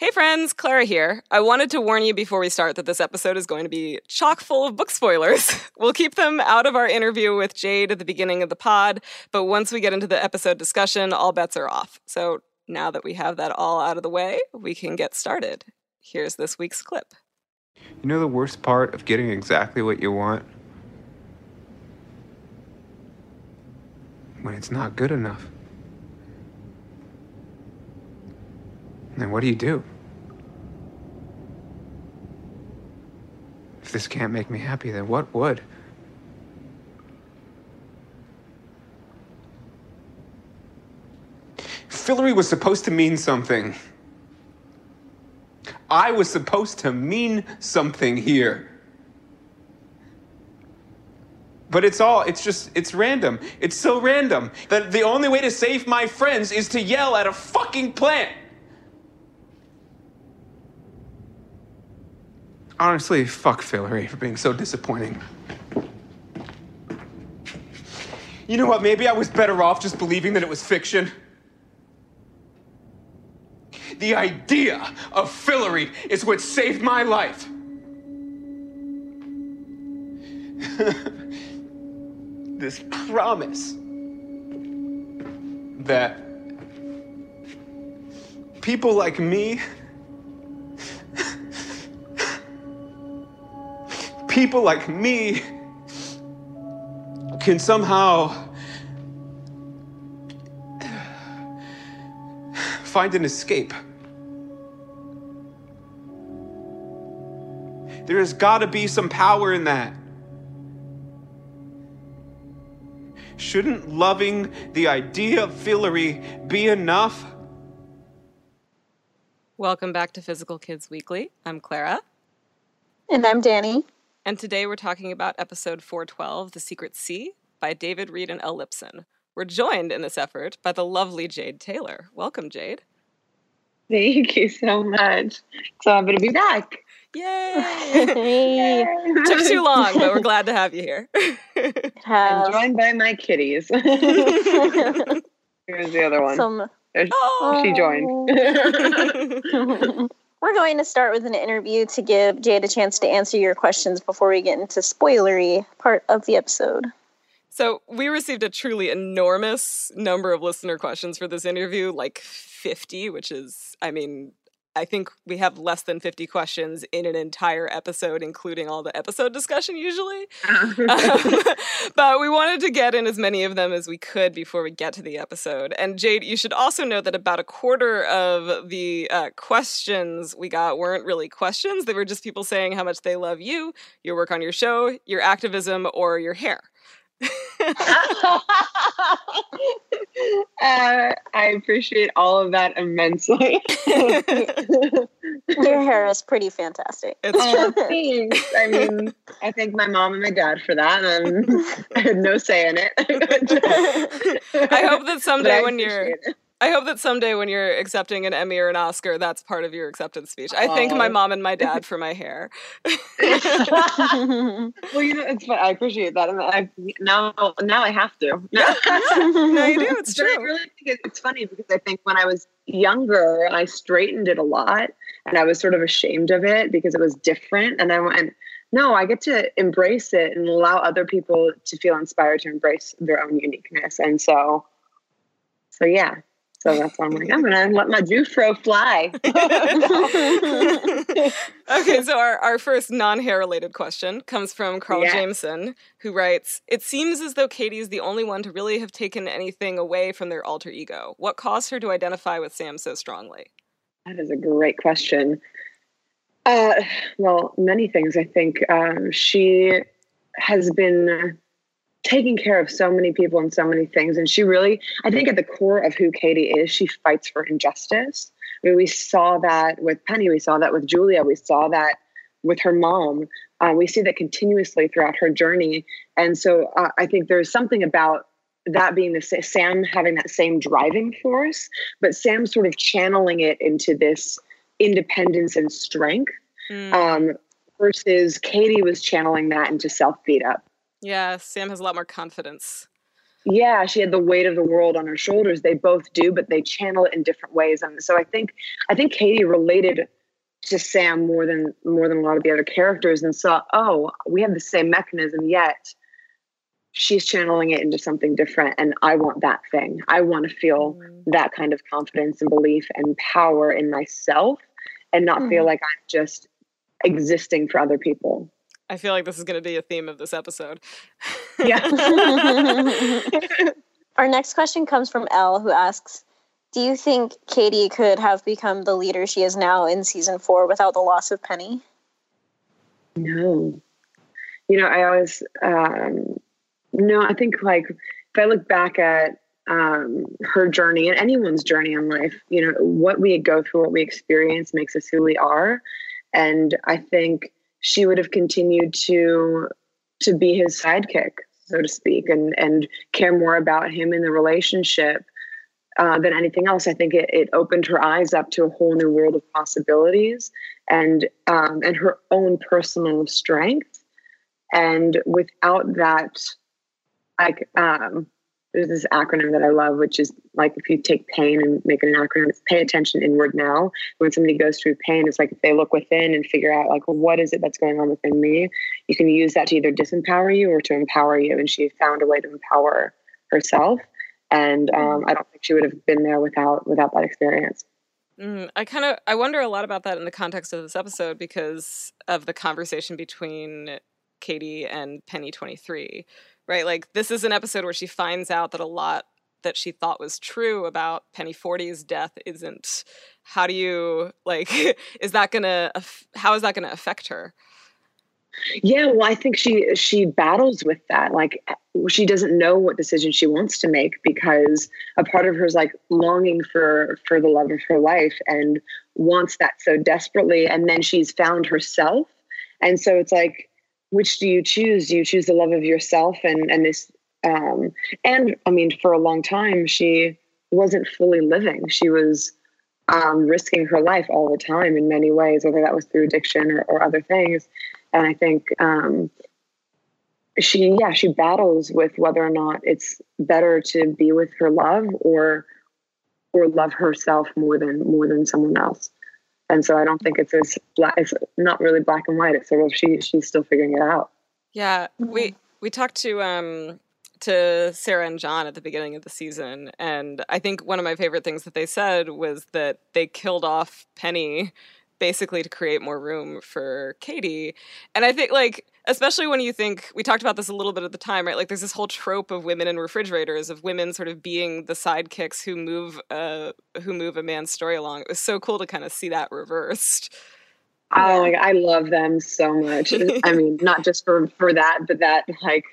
Hey friends, Clara here. I wanted to warn you before we start that this episode is going to be chock full of book spoilers. we'll keep them out of our interview with Jade at the beginning of the pod, but once we get into the episode discussion, all bets are off. So now that we have that all out of the way, we can get started. Here's this week's clip. You know the worst part of getting exactly what you want? When it's not good enough. Then what do you do? If this can't make me happy, then what would? Fillory was supposed to mean something. I was supposed to mean something here. But it's all, it's just, it's random. It's so random that the only way to save my friends is to yell at a fucking plant. Honestly, fuck Fillory for being so disappointing. You know what? Maybe I was better off just believing that it was fiction. The idea of Fillory is what saved my life. this promise that people like me people like me can somehow find an escape. There has got to be some power in that. Shouldn't loving the idea of Fillory be enough? Welcome back to Physical Kids Weekly. I'm Clara. And I'm Danny. And today we're talking about episode 412, The Secret Sea, by David Reed and Elle Lipson. We're joined in this effort by the lovely Jade Tailor. Welcome, Jade. Thank you so much. So happy to be back. Yay! Took too long, but we're glad to have you here. I'm joined by my kitties. Here's the other one. Some... Oh. She joined. Oh. We're going to start with an interview to give Jade a chance to answer your questions before we get into spoilery part of the episode. So, we received a truly enormous number of listener questions for this interview, like 50, which is, I mean, I think we have less than 50 questions in an entire episode, including all the episode discussion usually. um, but we wanted to get in as many of them as we could before we get to the episode. And Jade, you should also know that about a quarter of the uh, questions we got weren't really questions. They were just people saying how much they love you, your work on your show, your activism, or your hair. uh, I appreciate all of that immensely. Your hair is pretty fantastic. It's oh, thanks. I mean, I thank my mom and my dad for that, and I had no say in it. I hope that someday when you're it. I hope that someday when you're accepting an Emmy or an Oscar, that's part of your acceptance speech. I thank my mom and my dad for my hair. well, you know, it's fun. I appreciate that, and I now now I have to. Yeah, no, you do. It's but true. I really think it's funny because I think when I was younger, I straightened it a lot, and I was sort of ashamed of it because it was different, and I went. No, I get to embrace it and allow other people to feel inspired to embrace their own uniqueness. And so, so yeah, so that's why I'm like, I'm gonna let my Jufro fly. okay, so our, our first non-hair related question comes from Carl yeah. Jameson, who writes, It seems as though Kady is the only one to really have taken anything away from their alter ego. What caused her to identify with Sam so strongly? That is a great question. Uh, well, many things. I think um, she has been taking care of so many people and so many things. And she really, I think at the core of who Kady is, she fights for injustice. I mean, we saw that with Penny, we saw that with Julia, we saw that with her mom. Uh, we see that continuously throughout her journey. And so uh, I think there's something about that being the same Sam having that same driving force, but Sam sort of channeling it into this independence and strength. Mm. Um, versus Kady was channeling that into self beat up. Yeah, Sam has a lot more confidence. yeah, she had the weight of the world on her shoulders. They both do, but they channel it in different ways. And so I think I think Kady related to Sam more than more than a lot of the other characters and saw, oh, we have the same mechanism, yet she's channeling it into something different. And I want that thing. I want to feel mm. that kind of confidence and belief and power in myself and not mm. feel like I'm just existing for other people. I feel like this is going to be a theme of this episode. yeah. Our next question comes from Elle, who asks Do you think Kady could have become the leader she is now in season four without the loss of Penny? No. You know, I always, um, no, I think like if I look back at um, her journey and anyone's journey in life, you know, what we go through, what we experience makes us who we are. And I think she would have continued to to be his sidekick, so to speak, and and care more about him in the relationship uh, than anything else. I think it, it opened her eyes up to a whole new world of possibilities and um, and her own personal strength. And without that, like um, there's this acronym that I love, which is like if you take pain and make it an acronym, it's pay attention inward now. When somebody goes through pain, it's like if they look within and figure out like what is it that's going on within me, you can use that to either disempower you or to empower you. And she found a way to empower herself. And um, I don't think she would have been there without without that experience. Mm, I kind of I wonder a lot about that in the context of this episode because of the conversation between Kady and Penny 23 right? Like this is an episode where she finds out that a lot that she thought was true about Penny Forty's death isn't. How do you like? Is that gonna? How is that gonna affect her? Yeah, well, I think she she battles with that. Like she doesn't know what decision she wants to make because a part of her is like longing for for the love of her life and wants that so desperately, and then she's found herself, and so it's like which do you choose? Do you choose the love of yourself and and this um and I mean for a long time she wasn't fully living. She was um, risking her life all the time in many ways, whether that was through addiction or, or other things. And I think um, she, yeah, she battles with whether or not it's better to be with her love or or love herself more than more than someone else and so I don't think it's as black. It's not really black and white. It's sort of she she's still figuring it out. Yeah, we mm-hmm. we talked to um to Sarah and John at the beginning of the season, and I think one of my favorite things that they said was that they killed off Penny basically to create more room for Kady. And I think like especially when you think we talked about this a little bit at the time, right? Like there's this whole trope of women in refrigerators of women sort of being the sidekicks who move uh who move a man's story along. It was so cool to kind of see that reversed. Oh my I love them so much. I mean, not just for for that, but that like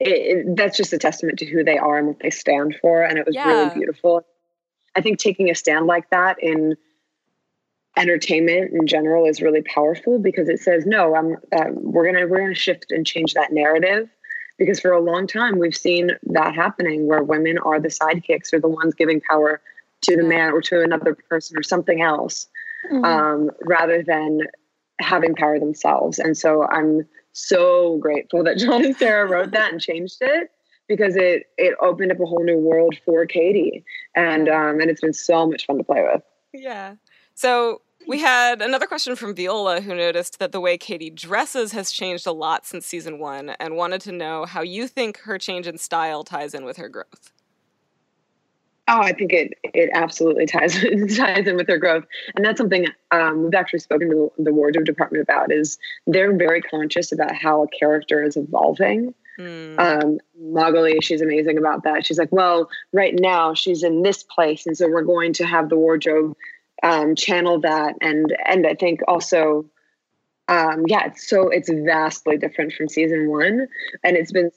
it, it, that's just a testament to who they are and what they stand for, and it was yeah. really beautiful. I think taking a stand like that in entertainment in general is really powerful because it says no i'm uh, we're gonna we're gonna shift and change that narrative. Because for a long time we've seen that happening where women are the sidekicks or the ones giving power to the man or to another person or something else mm-hmm. um, rather than having power themselves. And so i'm so grateful that john and sarah wrote that and changed it because it it opened up a whole new world for kady. And um, and it's been so much fun to play with. Yeah. So we had another question from Viola who noticed that the way Kady dresses has changed a lot since season one and wanted to know how you think her change in style ties in with her growth. Oh, I think it it absolutely ties ties in with her growth, and that's something um, we've actually spoken to the, the wardrobe department about. Is they're very conscious about how a character is evolving. Mm. Um, Magali, she's amazing about that. She's like, well, right now she's in this place, and so we're going to have the wardrobe um, channel that. And and I think also um, yeah it's so it's vastly different from season one. And it's been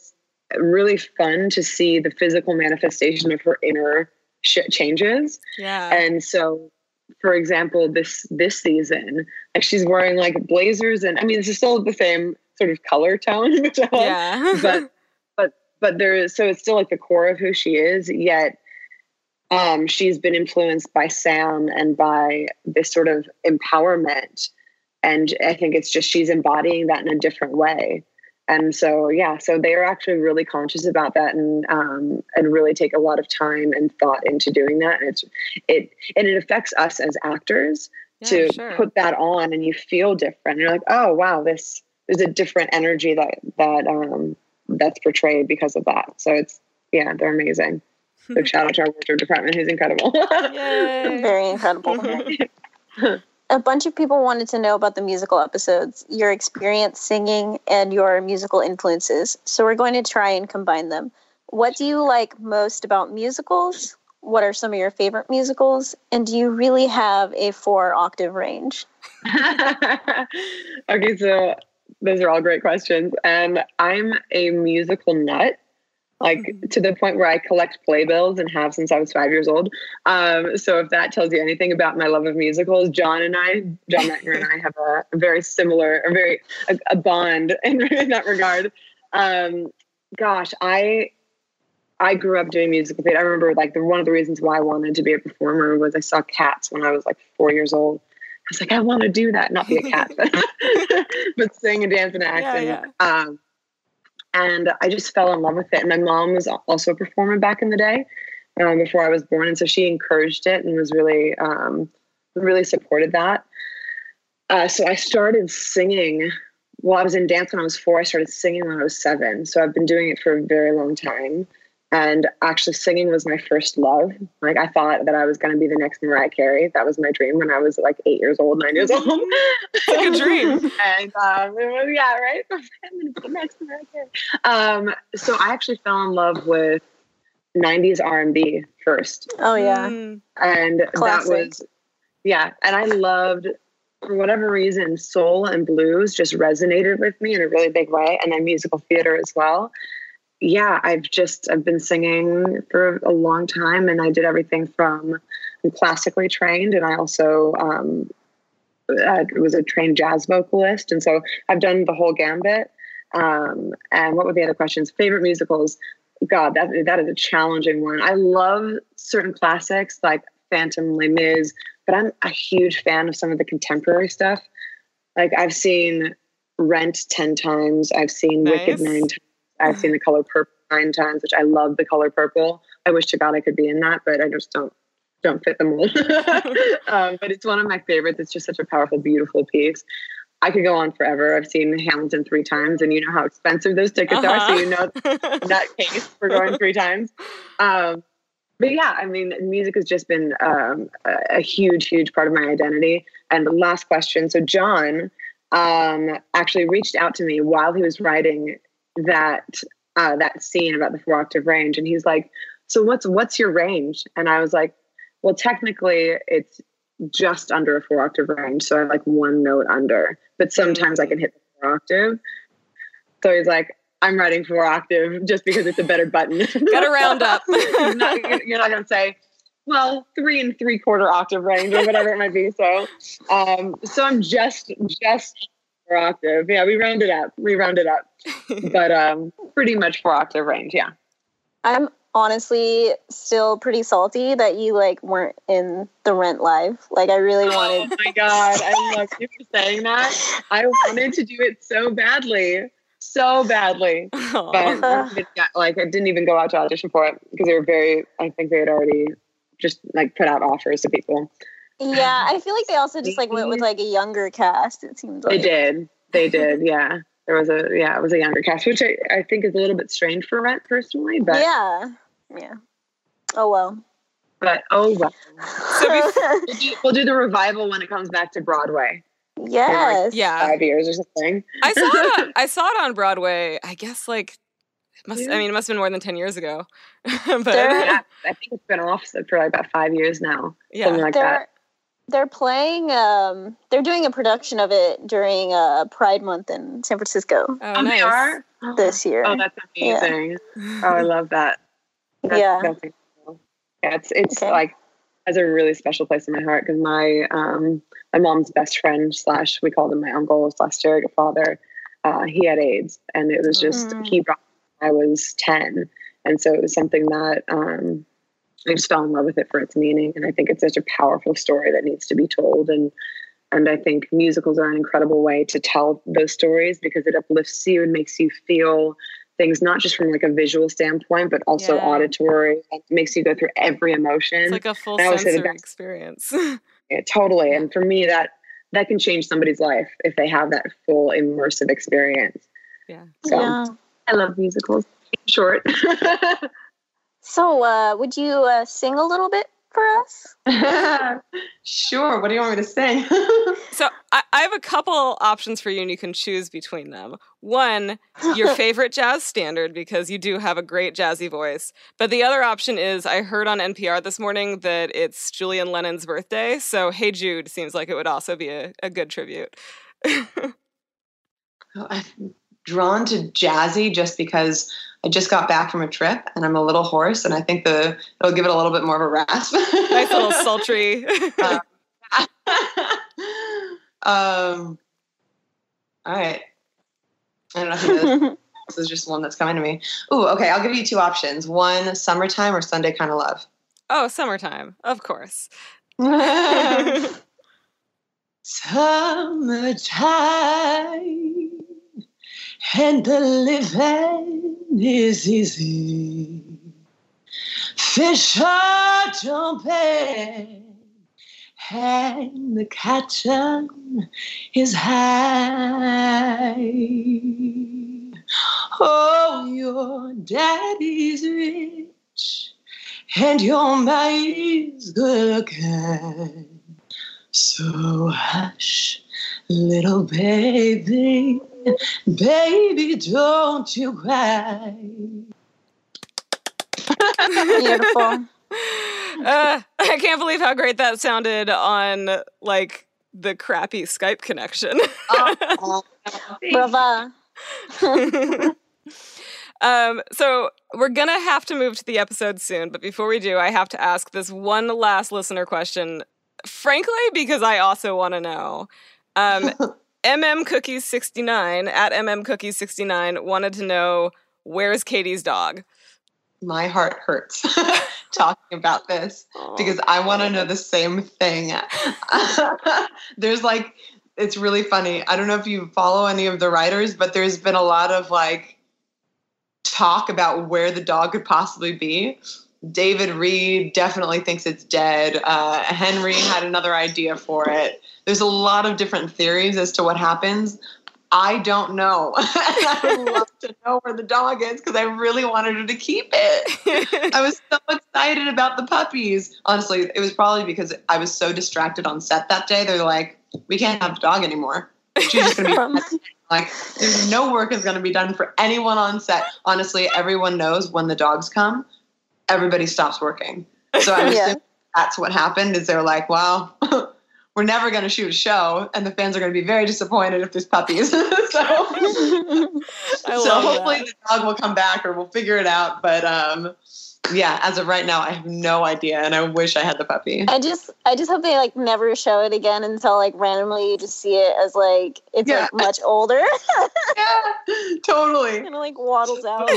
really fun to see the physical manifestation of her inner sh- changes. Yeah. And so for example this this season like she's wearing like blazers and I mean this is still the same sort of color tone yeah. But but but there is so it's still like the core of who she is yet um, she's been influenced by Sam and by this sort of empowerment. And I think it's just she's embodying that in a different way. and so yeah, so they are actually really conscious about that and um, and really take a lot of time and thought into doing that. And it's it and it affects us as actors Yeah, to sure. put that on and you feel different. You're like, oh wow, this there's a different energy that that um that's portrayed because of that. So it's yeah, they're amazing. So shout out to our wardrobe department who's incredible. Very incredible. a bunch of people wanted to know about the musical episodes, your experience singing, and your musical influences. So we're going to try and combine them. What do you like most about musicals? What are some of your favorite musicals? And do you really have a four octave range? okay, so those are all great questions. And I'm a musical nut, like to the point where I collect playbills and have since I was five years old. Um, so if that tells you anything about my love of musicals, John and I, John Mettner and I have a, very similar, a very a, a bond in, in that regard. Um, gosh, I I grew up doing musical theater. I remember like the one of the reasons why I wanted to be a performer was I saw Cats when I was like four years old. I was like, I want to do that, not be a cat, but, but sing and dance and act. Yeah, and, Um, and I just fell in love with it. And my mom was also a performer back in the day um, before I was born. And so she encouraged it and was really, um, really supported that. Uh, so I started singing. Well, I was in dance when I was four. I started singing when I was seven. So I've been doing it for a very long time. And actually, singing was my first love. Like, I thought that I was going to be the next Mariah Carey. That was my dream when I was like eight years old, nine years old. It's like a dream. and um, it was, yeah, right. I'm going to be the next Mariah Carey. Um, so I actually fell in love with '90s R&B first Oh, yeah. Mm. and Classic. that was yeah and i loved for whatever reason soul and blues just resonated with me in a really big way and then musical theater as well yeah i've just i've been singing for a long time and i did everything from i'm classically trained and i also um, I was a trained jazz vocalist and so i've done the whole gambit um, and what were the other questions favorite musicals God, that that is a challenging one. I love certain classics like Phantom, Les Mis, but I'm a huge fan of some of the contemporary stuff. Like I've seen Rent ten times. I've seen Wicked nine times. I've seen The Color Purple nine times, which I love. The Color Purple. I wish to God I could be in that, but I just don't don't fit the mold. um, but it's one of my favorites. It's just such a powerful, beautiful piece. I could go on forever. I've seen Hamilton three times, and you know how expensive those tickets are. So Uh-huh. you know that case for going three times. Um, but yeah, I mean, music has just been um, a, a huge, huge part of my identity. And the last question. So John um, actually reached out to me while he was writing that uh, that scene about the four octave range, and he's like, "So what's what's your range?" And I was like, "Well, technically, it's just under a four octave range, so I'm like one note under, but sometimes I can hit the four octave." So he's like, I'm writing four octave just because it's a better button. Gotta round up. you're not, you're not going to say, well, three and three quarter octave range or whatever it might be. So, um, so I'm just just four octave. Yeah, we rounded up. We rounded up, but um, pretty much four octave range. Yeah. I'm honestly still pretty salty that you like weren't in the rent live. Like I really wanted. Oh wanted my god, I love you for saying that. I wanted to do it so badly, so badly. Aw. but Aw. it like I didn't even go out to audition for it because they were very. I think they had already just like put out offers to people. Yeah, I feel like they also just like went with like a younger cast, it seems like They did. They did. Yeah, there was a yeah. It was a younger cast, which I, I think is a little bit strange for Rent personally, but Yeah. Yeah. Oh well. but oh well. So bef- We'll do, we'll do the revival when it comes back to Broadway yes. yeah. five years or something. I saw it. On, I saw it on Broadway. I guess like it must. Yeah. I mean, it must have been more than ten years ago. but There- Yeah, I think it's been off for like about five years now, yeah, something like that. They're they're playing um they're doing a production of it during uh Pride month in San Francisco oh, Oh, nice. they are. this year. Oh, that's Yeah. amazing. Oh, I love that. That's, Yeah. that's incredible. yeah, it's it's Okay. like has a really special place in my heart because my um my mom's best friend slash we called him my uncle slash surrogate father. Uh, he had AIDS, and it was just Mm. he brought. I was ten, and so it was something that um, I just fell in love with it for its meaning, and I think it's such a powerful story that needs to be told. And And I think musicals are an incredible way to tell those stories because it uplifts you and makes you feel things not just from like a visual standpoint, but also Yeah. auditory. It makes you go through every emotion. It's like a full I always say the sensory experience. Yeah, totally. And for me, that that can change somebody's life if they have that full immersive experience. yeah. So Yeah. I love musicals. Short. So, uh, would you uh, sing a little bit for us? sure. What do you want me to sing? So I, I have a couple options for you, and you can choose between them. One, your favorite jazz standard, because you do have a great jazzy voice. But the other option is I heard on NPR this morning that it's Julian Lennon's birthday. So Hey Jude seems like it would also be a, a good tribute. I'm drawn to jazzy just because I just got back from a trip and I'm a little hoarse, and I think the it'll give it a little bit more of a rasp. nice little sultry. um, all right. I don't know if this. this is just one that's coming to me. Ooh, okay. I'll give you two options: one, summertime, or Sunday kind of love. oh, summertime, of course. Summertime and the living is easy. Fish are jumping and the catching is high. Oh, your daddy's rich and your mom's good looking. So hush, little baby, baby, don't you cry. Beautiful. Uh, I can't believe how great that sounded on like the crappy Skype connection. Brava. um, so we're gonna have to move to the episode soon, but before we do, I have to ask this one last listener question. Frankly, because I also want to know. Um, MM Cookies sixty nine at MM Cookies sixty nine wanted to know where's Katie's dog. My heart hurts talking about this because I want to know the same thing. there's like, it's really funny. I don't know if you follow any of the writers, but there's been a lot of like talk about where the dog could possibly be. David Reed definitely thinks it's dead. Uh, Henry had another idea for it. There's a lot of different theories as to what happens. I don't know. I would love to know where the dog is because I really wanted her to keep it. I was so excited about the puppies. Honestly, it was probably because I was so distracted on set that day. They're like, we can't have the dog anymore. She's just gonna be like, there's no work is gonna be done for anyone on set. Honestly, everyone knows when the dogs come, everybody stops working. So I'm Yeah. assuming that's what happened. Is they're like, wow. We're never going to shoot a show, and the fans are going to be very disappointed if there's puppies. so, so hopefully that. the dog will come back or we'll figure it out. But um, yeah, as of right now, I have no idea, and I wish I had the puppy. I just I just hope they like never show it again until like randomly you just see it as like it's Yeah. like much older yeah, totally. and it like waddles out.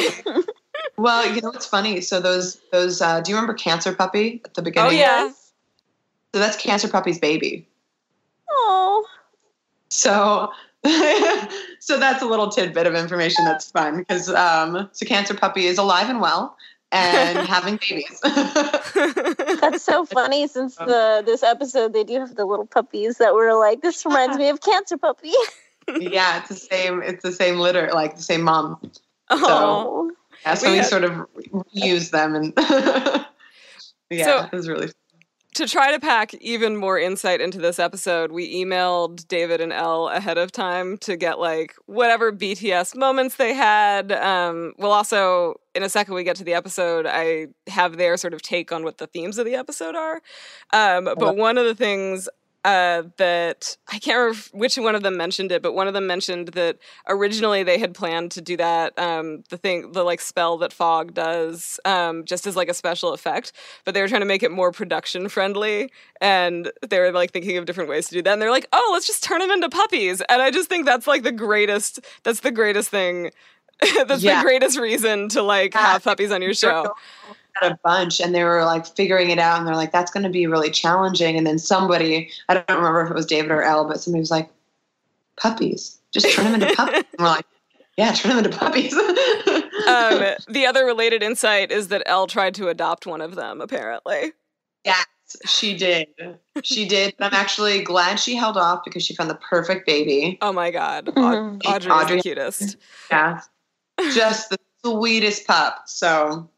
Well, you know what's funny? So those those uh, do you remember Cancer Puppy at the beginning? Oh, yeah. So that's Cancer Puppy's baby. Oh, So so that's a little tidbit of information that's fun because um, so Cancer Puppy is alive and well and having babies. that's so funny. Since the this episode, they do have the little puppies that were like, "This reminds me of Cancer Puppy." yeah, it's the same. It's the same litter, like the same mom. Oh. Oh, Yeah, so We we, had- sort of reuse them and yeah, So- it was really to try to pack even more insight into this episode, we emailed David and Elle ahead of time to get like whatever BTS moments they had. Um, we'll also, in a second, we get to the episode. I have their sort of take on what the themes of the episode are. Um, but one of the things uh, that I can't remember which one of them mentioned it, but one of them mentioned that originally they had planned to do that um, the thing, the like spell that Fogg does, um, just as like a special effect. But they were trying to make it more production friendly, and they were like thinking of different ways to do that. And they're like, "Oh, let's just turn them into puppies." And I just think that's like the greatest. That's the greatest thing. that's Yeah. the greatest reason to like have puppies on your show. Had a bunch and they were like figuring it out and they're like, that's going to be really challenging. And then somebody, I don't remember if it was David or Elle, but somebody was like, puppies, just turn them into puppies. And we're like, yeah, turn them into puppies. um, the other related insight is that Elle tried to adopt one of them, apparently. Yes, she did. She did. I'm actually glad she held off because she found the perfect baby. Oh my god. Mm-hmm. Audrey, Audrey the cutest. Yeah. Just the sweetest pup. So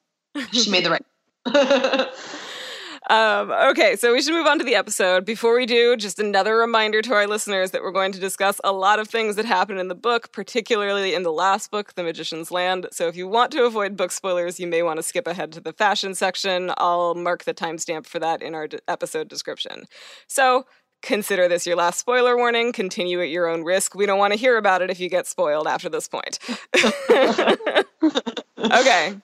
she made the right. um, okay, so we should move on to the episode. Before we do, just another reminder to our listeners that we're going to discuss a lot of things that happen in the book, particularly in the last book, The Magician's Land. So if you want to avoid book spoilers, you may want to skip ahead to the fashion section. I'll mark the timestamp for that in our d- episode description. So consider this your last spoiler warning. Continue at your own risk. We don't want to hear about it if you get spoiled after this point. okay.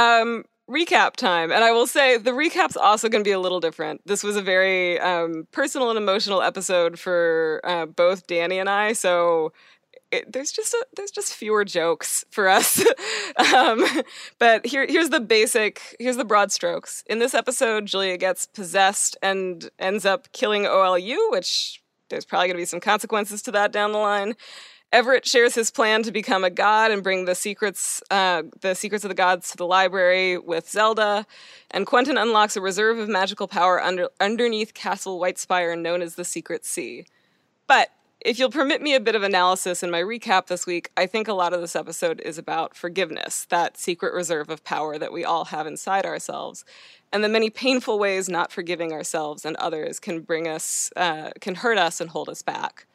Um, recap time. And I will say the recap's also going to be a little different. This was a very um, personal and emotional episode for uh, both Danny and I. So it, there's just a, there's just fewer jokes for us. um, but here here's the basic here's the broad strokes. In this episode, Julia gets possessed and ends up killing OLU, which there's probably going to be some consequences to that down the line. Everett shares his plan to become a god and bring the secrets, uh, the secrets of the gods to the library with Zelda. And Quentin unlocks a reserve of magical power under, underneath Castle Whitespire, known as the Secret Sea. But if you'll permit me a bit of analysis in my recap this week, I think a lot of this episode is about forgiveness, that secret reserve of power that we all have inside ourselves, and the many painful ways not forgiving ourselves and others can bring us, uh, can hurt us and hold us back.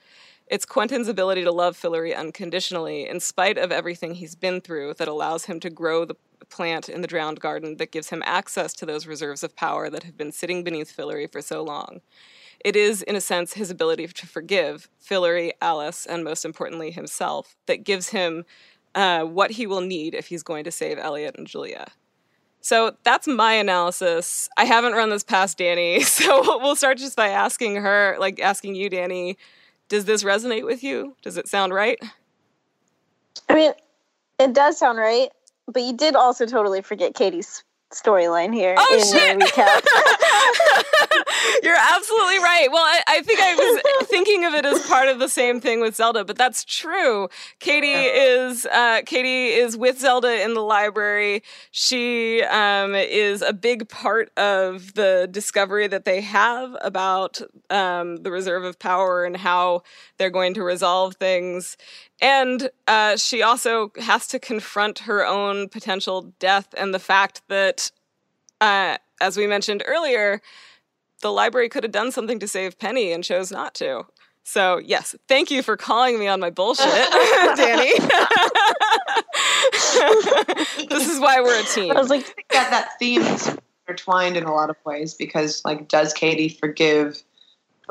It's Quentin's ability to love Fillory unconditionally, in spite of everything he's been through, that allows him to grow the plant in the drowned garden that gives him access to those reserves of power that have been sitting beneath Fillory for so long. It is, in a sense, his ability to forgive Fillory, Alice, and most importantly, himself, that gives him uh, what he will need if he's going to save Eliot and Julia. So that's my analysis. I haven't run this past Danny, so we'll start just by asking her, like asking you, Danny, does this resonate with you? Does it sound right? I mean, it does sound right, but you did also totally forget Kady's storyline here oh, in shit. recap. You're absolutely right. Well, I, I, think I was thinking of it as part of the same thing with Zelda, but that's true. Kady is uh, Kady is with Zelda in the library. She um, is a big part of the discovery that they have about um, the reserve of power and how they're going to resolve things. And uh, she also has to confront her own potential death and the fact that, uh, as we mentioned earlier, the library could have done something to save Penny and chose not to. So, yes, thank you for calling me on my bullshit, Danny. this is why we're a team. I was like, that, that theme is intertwined in a lot of ways because, like, does Kady forgive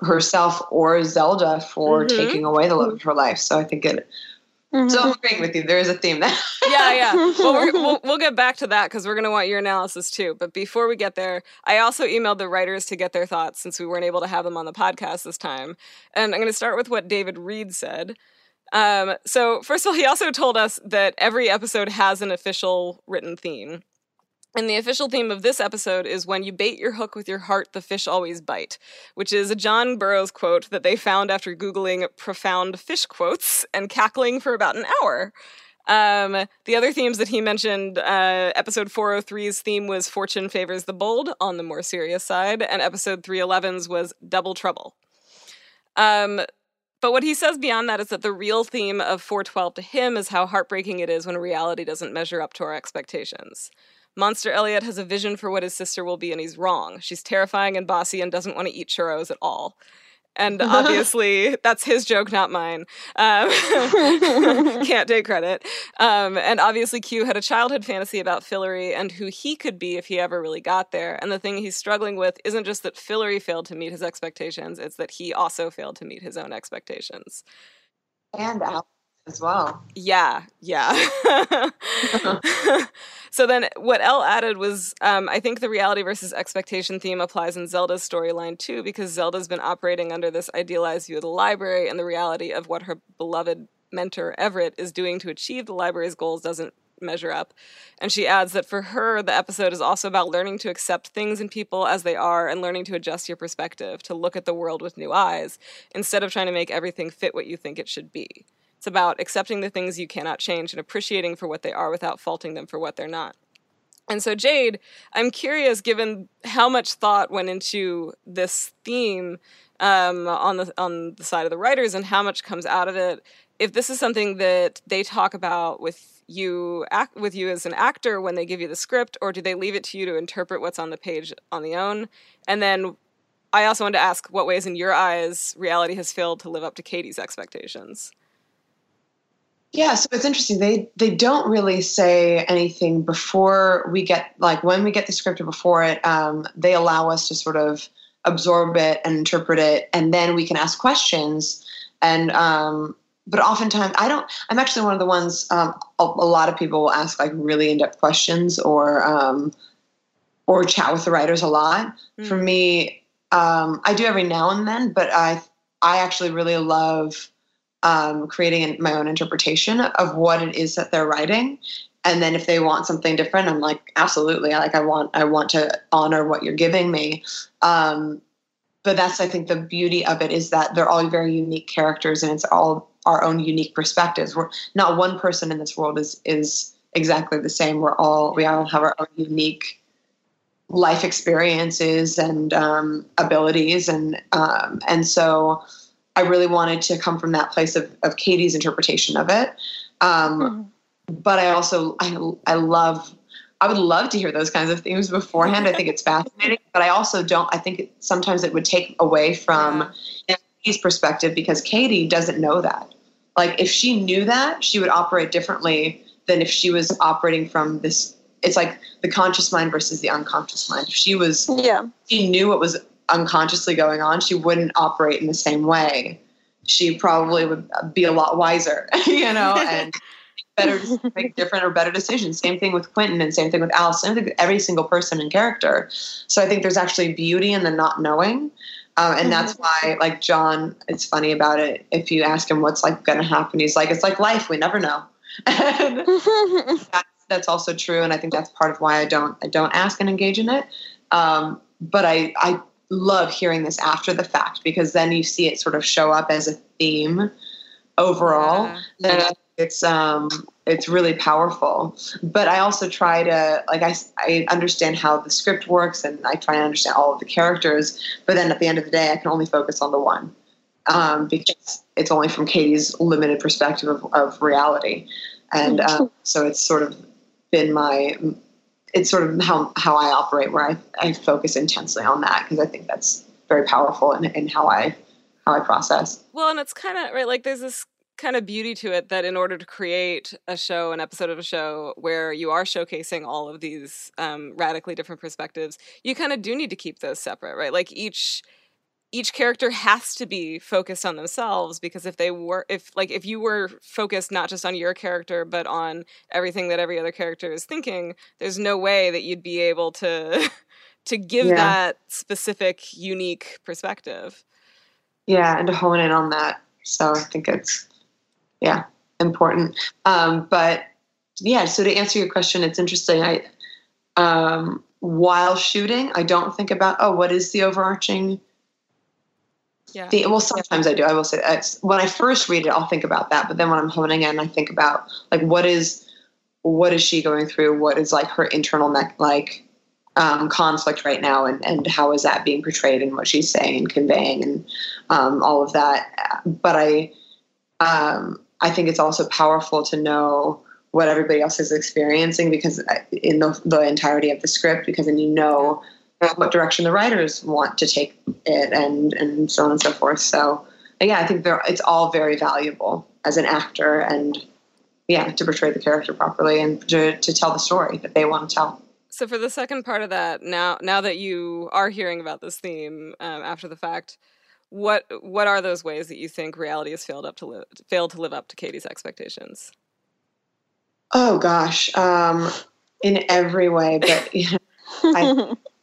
herself or Zelda for mm-hmm. taking away the love of her life. So I think it. Mm-hmm. So I'm agreeing with you. There is a theme there. yeah, yeah. Well, we will we'll get back to that because we're going to want your analysis too. But before we get there, I also emailed the writers to get their thoughts since we weren't able to have them on the podcast this time. And I'm going to start with what David Reed said. Um, so, first of all, he also told us that every episode has an official written theme. And the official theme of this episode is when you bait your hook with your heart, the fish always bite, which is a John Burroughs quote that they found after Googling profound fish quotes and cackling for about an hour. Um, the other themes that he mentioned, uh, episode 403's theme was Fortune Favors the Bold on the more serious side, and episode 311's was Double Trouble. Um, but what he says beyond that is that the real theme of 412 to him is how heartbreaking it is when reality doesn't measure up to our expectations. Monster Eliot has a vision for what his sister will be, and he's wrong. She's terrifying and bossy and doesn't want to eat churros at all. And obviously, that's his joke, not mine. Um, can't take credit. Um, and obviously, Q had a childhood fantasy about Fillory and who he could be if he ever really got there. And the thing he's struggling with isn't just that Fillory failed to meet his expectations, it's that he also failed to meet his own expectations. And Al as well. Yeah, yeah. so then what Elle added was um, I think the reality versus expectation theme applies in Zelda's storyline too, because Zelda's been operating under this idealized view of the library, and the reality of what her beloved mentor Everett is doing to achieve the library's goals doesn't measure up. And she adds that for her, the episode is also about learning to accept things and people as they are and learning to adjust your perspective, to look at the world with new eyes, instead of trying to make everything fit what you think it should be. It's about accepting the things you cannot change and appreciating for what they are without faulting them for what they're not. And so, Jade, I'm curious, given how much thought went into this theme um, on the on the side of the writers and how much comes out of it, if this is something that they talk about with you act with you as an actor when they give you the script, or do they leave it to you to interpret what's on the page on the own? And then, I also wanted to ask, what ways in your eyes reality has failed to live up to Kady's expectations? Yeah, so it's interesting. They they don't really say anything before we get like when we get the script or before it. Um, they allow us to sort of absorb it and interpret it, and then we can ask questions. And um, but oftentimes I don't. I'm actually one of the ones. Um, a, a, lot of people will ask like really in depth questions or um, or chat with the writers a lot. Mm. For me, um, I do every now and then, but I I actually really love um, creating my own interpretation of what it is that they're writing. And then if they want something different i'm like absolutely. Like i want i want to honor what you're giving me. Um, but that's i think the beauty of it is that they're all very unique characters and it's all our own unique perspectives. We're not one person in this world is is exactly the same. We're all we all have our own unique life experiences and um, abilities and um, and so I really wanted to come from that place of, of Kady's interpretation of it. Um, mm-hmm. But I also, I, I love, I would love to hear those kinds of themes beforehand. I think it's fascinating, but I also don't, I think it, sometimes it would take away from Kady's perspective because Kady doesn't know that. Like if she knew that, she would operate differently than if she was operating from this it's like the conscious mind versus the unconscious mind. If she was, yeah, she knew what was unconsciously going on, she wouldn't operate in the same way. She probably would be a lot wiser, you know, and better make different or better decisions. Same thing with Quentin and same thing with Alice. Same thing with every single person in character. So I think there's actually beauty in the not knowing. Um, and that's mm-hmm. why, like John, it's funny about it. If you ask him what's like going to happen, he's like, "It's like life. We never know." that's, that's, also true, and I think that's part of why I don't I don't ask and engage in it. Um, but I I love hearing this after the fact because then you see it sort of show up as a theme overall. Yeah. And it's um it's really powerful. But I also try to like I I understand how the script works and I try to understand all of the characters. But then at the end of the day, I can only focus on the one um, because it's only from Kady's limited perspective of, of reality. And um, so it's sort of been my it's sort of how, how I operate where I, I focus intensely on that because I think that's very powerful in, in how I how I process. Well, and it's kind of right like there's this kind of beauty to it that in order to create a show, an episode of a show where you are showcasing all of these um, radically different perspectives, you kind of do need to keep those separate, right? Like each each character has to be focused on themselves because if they were if like if you were focused not just on your character but on everything that every other character is thinking there's no way that you'd be able to to give yeah. that specific unique perspective. Yeah and to hone in on that. So i think it's yeah important. Um but yeah so to answer your question it's interesting. I um while shooting i don't think about oh what is the overarching yeah. The, well, sometimes I do. I will say that. when I first read it, I'll think about that. But then when I'm honing in, I think about like what is what is she going through? What is like her internal like um, conflict right now, and and how is that being portrayed and what she's saying and conveying and um, all of that. But I um, I think it's also powerful to know what everybody else is experiencing because uh, in the, the entirety of the script because then you know what direction the writers want to take it and and so on and so forth. So yeah i think it's all very valuable as an actor and yeah to portray the character properly and to, to tell the story that they want to tell. So for the second part of that now now that you are hearing about this theme um, after the fact what what are those ways that you think reality has failed up to live failed to live up to kady's expectations? Oh gosh um, in every way but you know, I,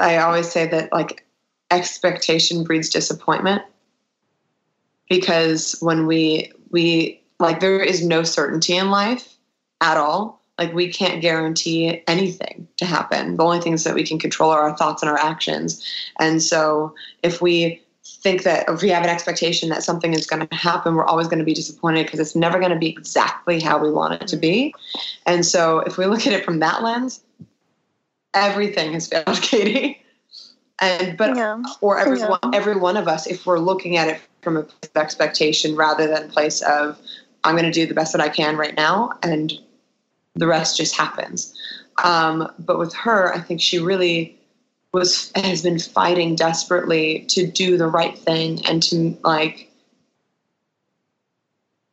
I always say that like expectation breeds disappointment because when we we like there is no certainty in life at all. Like we can't guarantee anything to happen. The only things that we can control are our thoughts and our actions. And so if we think that if we have an expectation that something is going to happen, we're always going to be disappointed because it's never going to be exactly how we want it to be. And so if we look at it from that lens, everything has failed Kady. And but yeah. or every yeah. one, every one of us, if we're looking at it from a place of expectation rather than place of I'm going to do the best that I can right now, and the rest just happens. Um, but with her, I think she really was has been fighting desperately to do the right thing and to like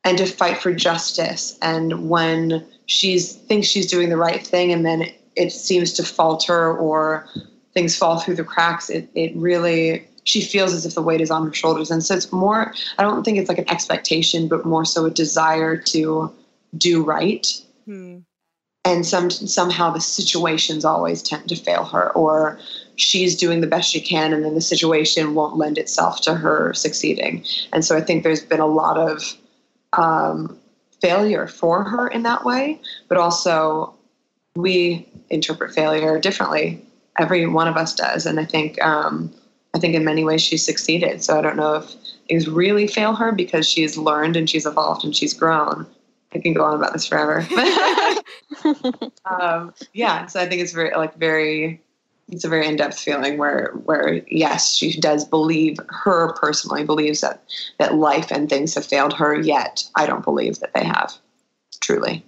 and to fight for justice. And when she's thinks she's doing the right thing, and then it, seems to falter or things fall through the cracks, it it really she feels as if the weight is on her shoulders. And so it's more, I don't think it's like an expectation, but more so a desire to do right. Hmm. And some somehow the situations always tend to fail her, or she's doing the best she can, and then the situation won't lend itself to her succeeding. And so I think there's been a lot of um, failure for her in that way, but also we interpret failure differently. Every one of us does, and I think um, I think in many ways she's succeeded. So I don't know if things really fail her because she's learned and she's evolved and she's grown. I can go on about this forever. um, yeah, so I think it's very like very it's a very in-depth feeling where where yes she does believe her personally believes that that life and things have failed her yet i don't believe that they have truly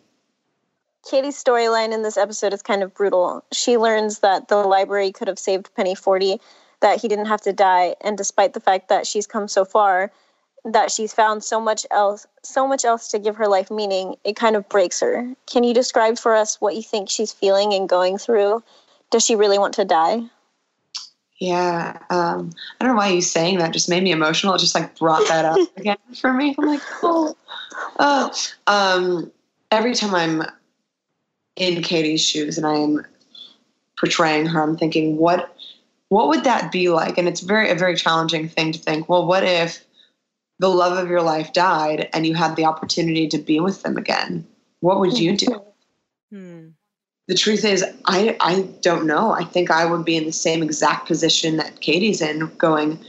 kady's storyline in this episode is kind of brutal. She learns that the library could have saved penny 40 that he didn't have to die and despite the fact that she's come so far that she's found so much else so much else to give her life meaning it kind of breaks her. Can you describe for us what you think she's feeling and going through? Does she really want to die? Yeah um, i don't know why you saying that. Just made me emotional. It just like brought that up again for me. I'm like oh, oh. Um, every time i'm in kady's shoes and i'm portraying her i'm thinking what what would that be like? And it's very a very challenging thing to think. Well, what if the love of your life died and you had the opportunity to be with them again? What would you do? Hmm. The truth is, I I don't know. I think I would be in the same exact position that Kady's in, going,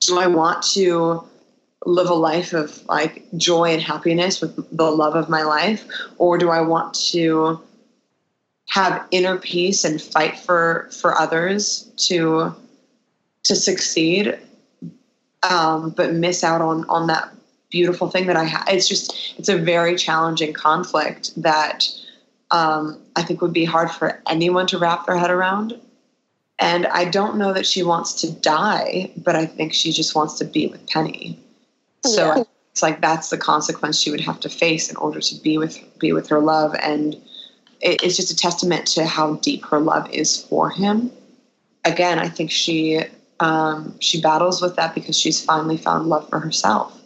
do I want to live a life of like joy and happiness with the love of my life, or do I want to have inner peace and fight for for others to to succeed um, but miss out on on that beautiful thing that i have it's just it's a very challenging conflict that um, i think would be hard for anyone to wrap their head around. And i don't know that she wants to die but i think she just wants to be with penny. So yeah. it's like that's the consequence she would have to face in order to be with be with her love. And it's just a testament to how deep her love is for him. Again, I think she um, she battles with that because she's finally found love for herself,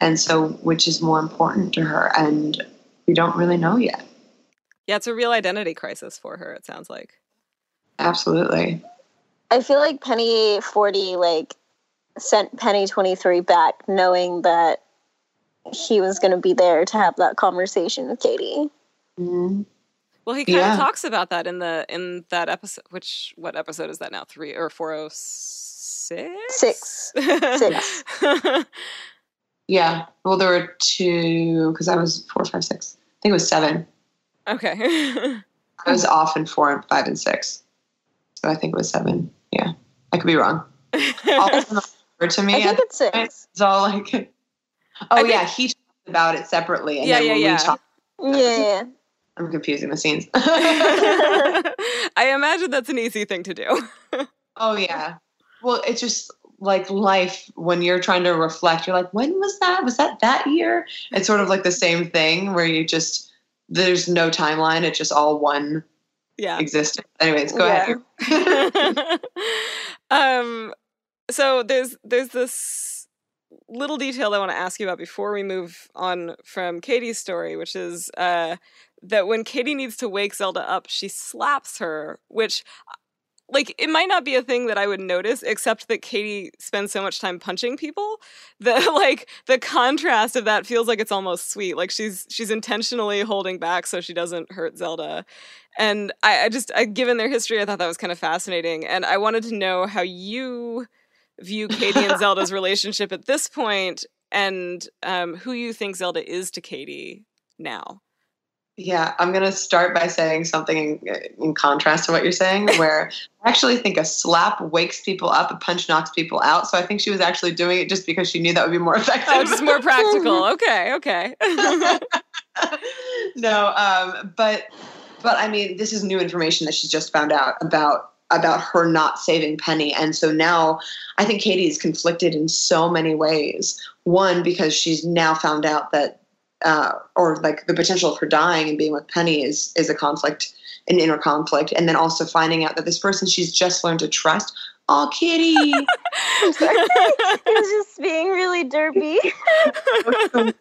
and so which is more important to her, and we don't really know yet. Yeah, it's a real identity crisis for her. It sounds like. Absolutely. I feel like Penny forty like sent Penny twenty three back, knowing that he was going to be there to have that conversation with Kady. Mm-hmm. Well, he kind yeah. of talks about that in the in that episode. Which what episode is that now? Three or four oh six? Six. Six. yeah. Well, there were two because I was four, five, six. I think it was seven. Okay. I was off in four, and five, and six. So I think it was seven. Yeah, I could be wrong. all to me. I think it's six. It's all like. Oh yeah, he talked about it separately, and yeah, then yeah, yeah. Talk- yeah. I'm confusing the scenes. I imagine that's an easy thing to do. oh yeah. Well, it's just like life when you're trying to reflect. You're like, when was that? Was that that year? It's sort of like the same thing where you just there's no timeline. It's just all one yeah existence. Anyways, go yeah. ahead. um. So there's there's this little detail I want to ask you about before we move on from Kady's story, which is uh, that when Kady needs to wake Zelda up, she slaps her, which like it might not be a thing that I would notice, except that Kady spends so much time punching people that like the contrast of that feels like it's almost sweet. Like she's she's intentionally holding back so she doesn't hurt Zelda. And I, I just I, given their history, I thought that was kind of fascinating. And I wanted to know how you view Kady and Zelda's relationship at this point and um, who you think Zelda is to Kady now. Yeah, I'm going to start by saying something in, in, contrast to what you're saying, where I actually think a slap wakes people up, a punch knocks people out. So I think she was actually doing it just because she knew that would be more effective. Oh, just more practical. Okay, okay. no, um, but but I mean, this is new information that she's just found out about about her not saving Penny, and so now I think Kady is conflicted in so many ways. One, because she's now found out that uh, or like the potential of her dying and being with Penny is is a conflict, an inner conflict, and then also finding out that this person she's just learned to trust. Oh, Kitty! I'm just being really derpy.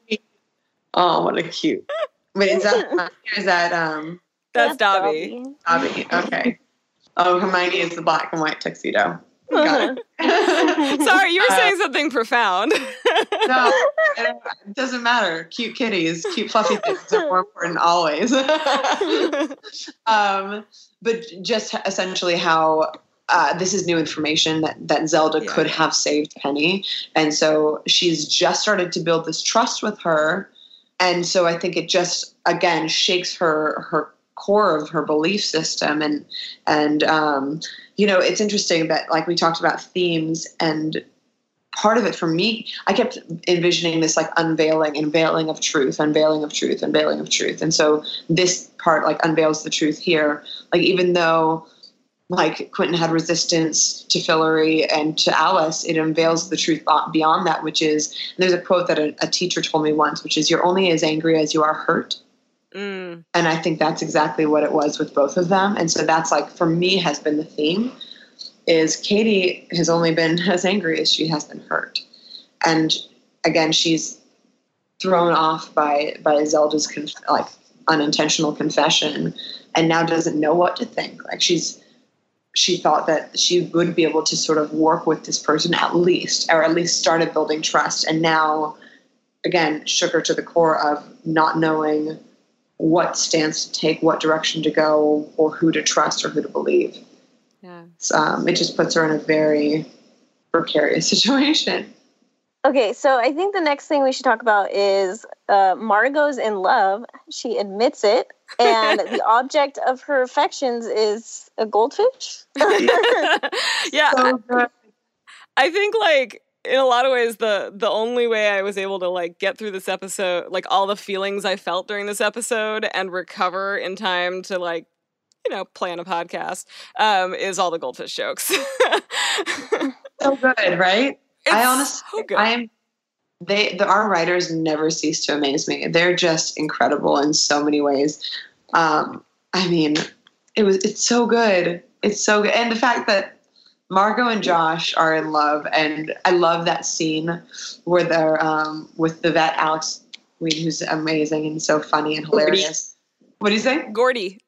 oh, what a cute. Wait, is that is that um? That's, That's Dobby. Dobby. Okay. Oh, Hermione is the black and white tuxedo. Sorry, you were uh, saying something profound. no, it doesn't matter. Cute kitties, cute fluffy things are more important always. um, but just essentially how uh, this is new information that, that Zelda yeah. could have saved Penny. And so she's just started to build this trust with her. And so I think it just, again, shakes her, her core of her belief system. And, and, um, you know, it's interesting that like we talked about themes and part of it for me, I kept envisioning this like unveiling, unveiling of truth, unveiling of truth, unveiling of truth. And so this part like unveils the truth here. Like even though like Quentin had resistance to Fillory and to Alice, it unveils the truth beyond that, which is there's a quote that a, a teacher told me once, which is you're only as angry as you are hurt. Mm. And I think that's exactly what it was with both of them. And so that's like for me has been the theme is Kady has only been as angry as she has been hurt. And again, she's thrown off by by Zelda's conf- like unintentional confession and now doesn't know what to think. Like she's she thought that she would be able to sort of work with this person at least or at least started building trust and now again shook her to the core of not knowing what stance to take, what direction to go, or who to trust or who to believe. Yeah. So, um, it just puts her in a very precarious situation. Okay, so I think the next thing we should talk about is uh, Margot's in love. She admits it, and the object of her affections is a goldfish. yeah, so I, I think like in a lot of ways the the only way I was able to like get through this episode, like all the feelings I felt during this episode and recover in time to like you know plan a podcast um is all the goldfish jokes. so good, right? It's I honestly so I'm they the, our writers never cease to amaze me. They're just incredible in so many ways. Um I mean, it was it's so good. It's so good. And the fact that Margot and Josh are in love, and I love that scene where they're um, with the vet Alex Weed, who's amazing and so funny and hilarious. Gordy. What do you say? Gordy.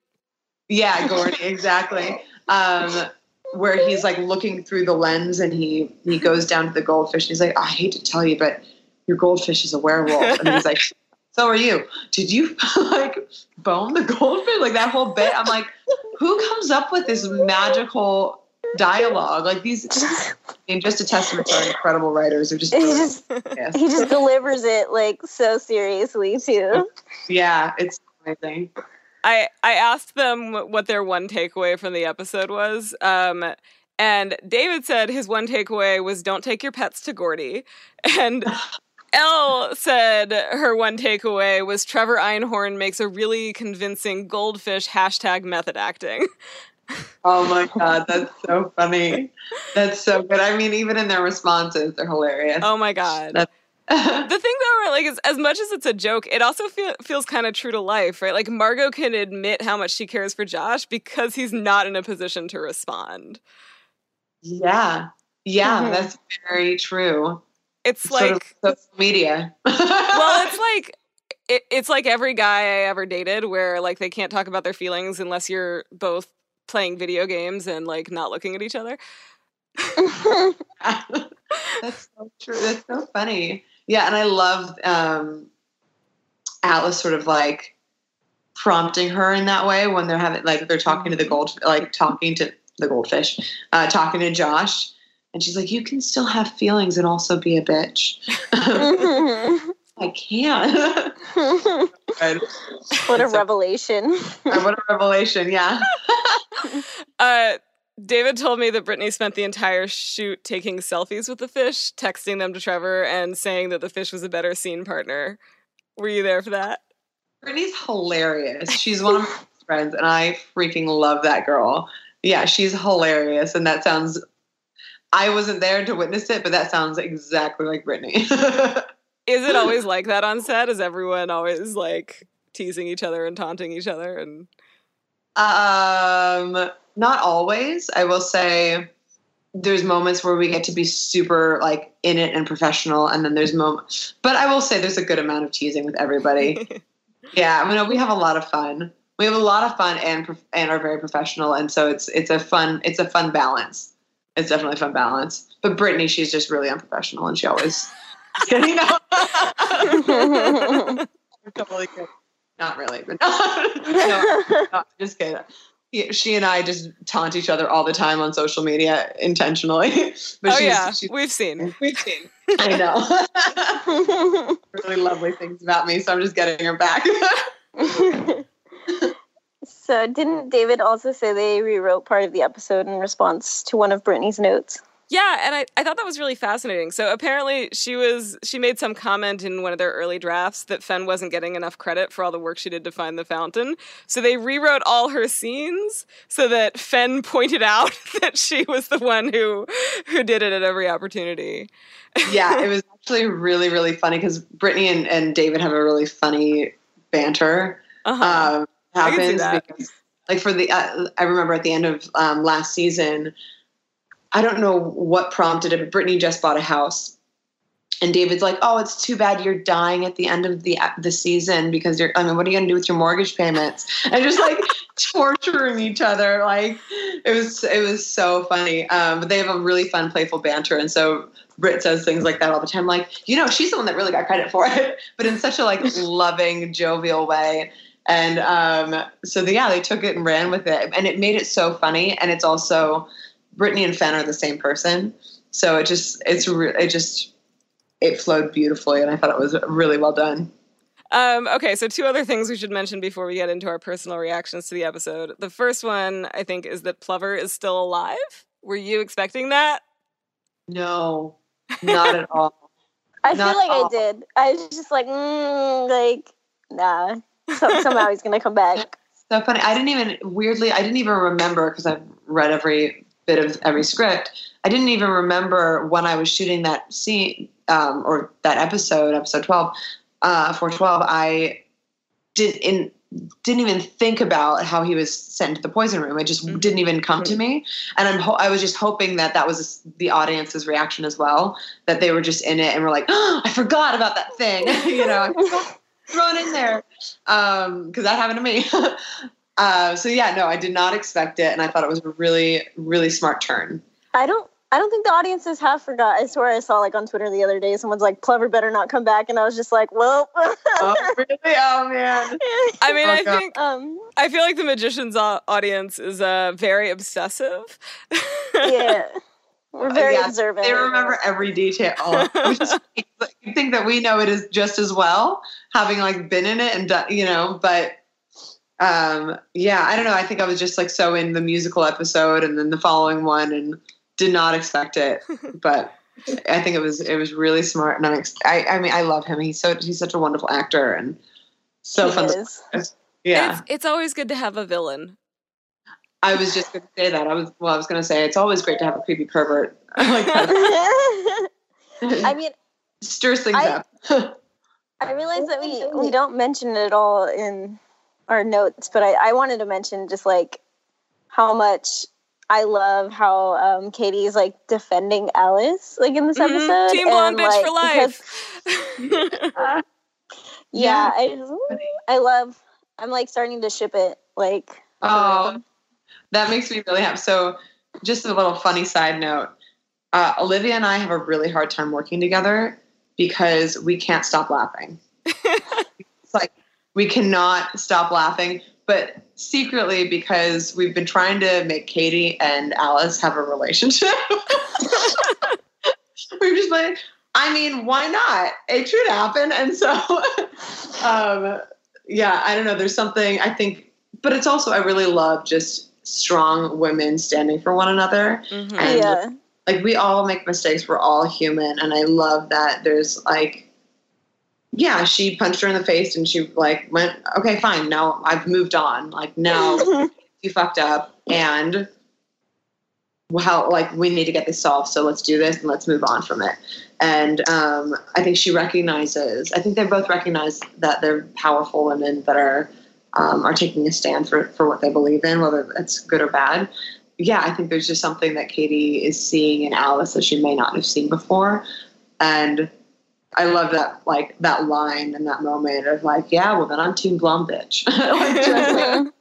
Yeah, Gordy, exactly. Um, where he's like looking through the lens and he he goes down to the goldfish and he's like, I hate to tell you, but your goldfish is a werewolf. And he's like, So are you? Did you like bone the goldfish? Like that whole bit. I'm like, who comes up with this magical dialogue. Like these, I mean, just a testament to our incredible writers. Are just, he just, yes. he just delivers it like so seriously too. Yeah, it's amazing. I I asked them what their one takeaway from the episode was. Um, and David said his one takeaway was don't take your pets to Gordy. And Elle said her one takeaway was Trevor Einhorn makes a really convincing goldfish hashtag method acting. oh my god, that's so funny. That's so good. I mean, even in their responses, they're hilarious. Oh my god. the thing though, right? like, is as much as it's a joke, it also feel, feels kind of true to life, right? Like Margot can admit how much she cares for Josh because he's not in a position to respond. Yeah, yeah, mm-hmm. that's very true. It's, it's like social media. well, it's like it, it's like every guy I ever dated where like they can't talk about their feelings unless you're both playing video games and like not looking at each other. That's so true. That's so funny. Yeah, and I love um, Atlas sort of like prompting her in that way when they're having like they're talking to the gold like talking to the goldfish, uh, talking to Josh, and she's like, "You can still have feelings and also be a bitch." I can't. what a revelation. what a revelation, yeah. uh, David told me that Brittany spent the entire shoot taking selfies with the fish, texting them to Trevor, and saying that the fish was a better scene partner. Were you there for that? Brittany's hilarious. She's one of my friends, and I freaking love that girl. Yeah, she's hilarious, and that sounds. I wasn't there to witness it, but that sounds exactly like Brittany. Is it always like that on set? Is everyone always like teasing each other and taunting each other and um not always. I will say there's moments where we get to be super like in it and professional and then there's moments but I will say there's a good amount of teasing with everybody. yeah, I mean we have a lot of fun. We have a lot of fun and and are very professional and so it's it's a fun it's a fun balance. It's definitely a fun balance. But Brittany, she's just really unprofessional and she always you know. totally kidding. Not really, but no, no, no just kidding. She and I just taunt each other all the time on social media intentionally. But oh she's, yeah, she's, we've seen. We've seen. I know. really lovely things about me, so I'm just getting her back. so, didn't David also say they rewrote part of the episode in response to one of Brittany's notes? Yeah, and I, I thought that was really fascinating. So apparently she was she made some comment in one of their early drafts that Fen wasn't getting enough credit for all the work she did to find the fountain. So they rewrote all her scenes so that Fen pointed out that she was the one who who did it at every opportunity. yeah, it was actually really, really funny because Brittany and, and David have a really funny banter. Uh-huh. Um, happens because like for the uh, I remember at the end of um, last season I don't know what prompted it, but Brittany just bought a house. And David's like, "Oh, it's too bad you're dying at the end of the the season because you're. I mean, what are you gonna do with your mortgage payments?" And just like torturing each other. Like it was it was so funny. Um, but they have a really fun, playful banter, and so Britt says things like that all the time. Like, you know, she's the one that really got credit for it, but in such a like loving, jovial way. And um, so the, yeah, they took it and ran with it, and it made it so funny. And it's also Brittany and Fen are the same person. So it just it's re- it just it flowed beautifully, and I thought it was really well done. Um, okay, so two other things we should mention before we get into our personal reactions to the episode. The first one, I think, is that Plover is still alive. Were you expecting that? No, not at all. I not feel like I did. I was just like, mm, like, nah. So, somehow he's gonna come back. So funny. I didn't even weirdly. I didn't even remember because I've read every bit of every script. I didn't even remember when I was shooting that scene um, or that episode, episode twelve, uh, for twelve. I did in didn't even think about how he was sent to the poison room. It just mm-hmm. didn't even come to me, and I'm ho- I was just hoping that that was the audience's reaction as well. That they were just in it and were like, oh, "I forgot about that thing," you know, thrown in there because um, that happened to me. Uh, so yeah, no, I did not expect it, and I thought it was a really, really smart turn. I don't. I don't think the audiences have forgot. I swear I saw like on Twitter the other day, someone's like, "Plover better not come back," and I was just like, "Well." oh really? Oh man. I mean, oh, I God. think um, I feel like the magician's audience is uh, very obsessive. yeah. We're very uh, observant. They remember every detail. you think that we know it is just as well, having like been in it and done, you know, but um, yeah, I don't know. I think I was just like so in the musical episode and then the following one and did not expect it, but I think it was it was really smart and I'm I I mean I love him. He's so he's such a wonderful actor and so he fun. To, yeah, it's, it's always good to have a villain. I was just going to say that. I was well. I was going to say it's always great to have a creepy pervert. I. I mean, stirs things I, up. I realize that we we don't mention it at all in our notes, but I, I wanted to mention just like how much I love how um, Kady is like defending Alice like in this mm-hmm. episode. Team blonde bitch like, for life. Because, uh, yeah, I I love. I'm like starting to ship it. Like oh, that makes me really happy. So, just a little funny side note uh, Olivia and I have a really hard time working together because we can't stop laughing. it's like we cannot stop laughing, but secretly because we've been trying to make Kady and Alice have a relationship. we're just like, I mean, why not? It should happen. And so, um, yeah, I don't know. There's something I think, but it's also, I really love just strong women standing for one another. Mm-hmm. And yeah. like we all make mistakes. We're all human. And I love that there's like, yeah, she punched her in the face and she like went, okay, fine. Now I've moved on. Like now you fucked up and how like we need to get this solved. So let's do this and let's move on from it. And um, I think she recognizes. I think they both recognize that they're powerful women that are um, are taking a stand for for what they believe in, whether it's good or bad. Yeah, I think there's just something that Kady is seeing in Alice that she may not have seen before, and I love that like that line and that moment of like, yeah, well then I'm Team Blonde bitch, like,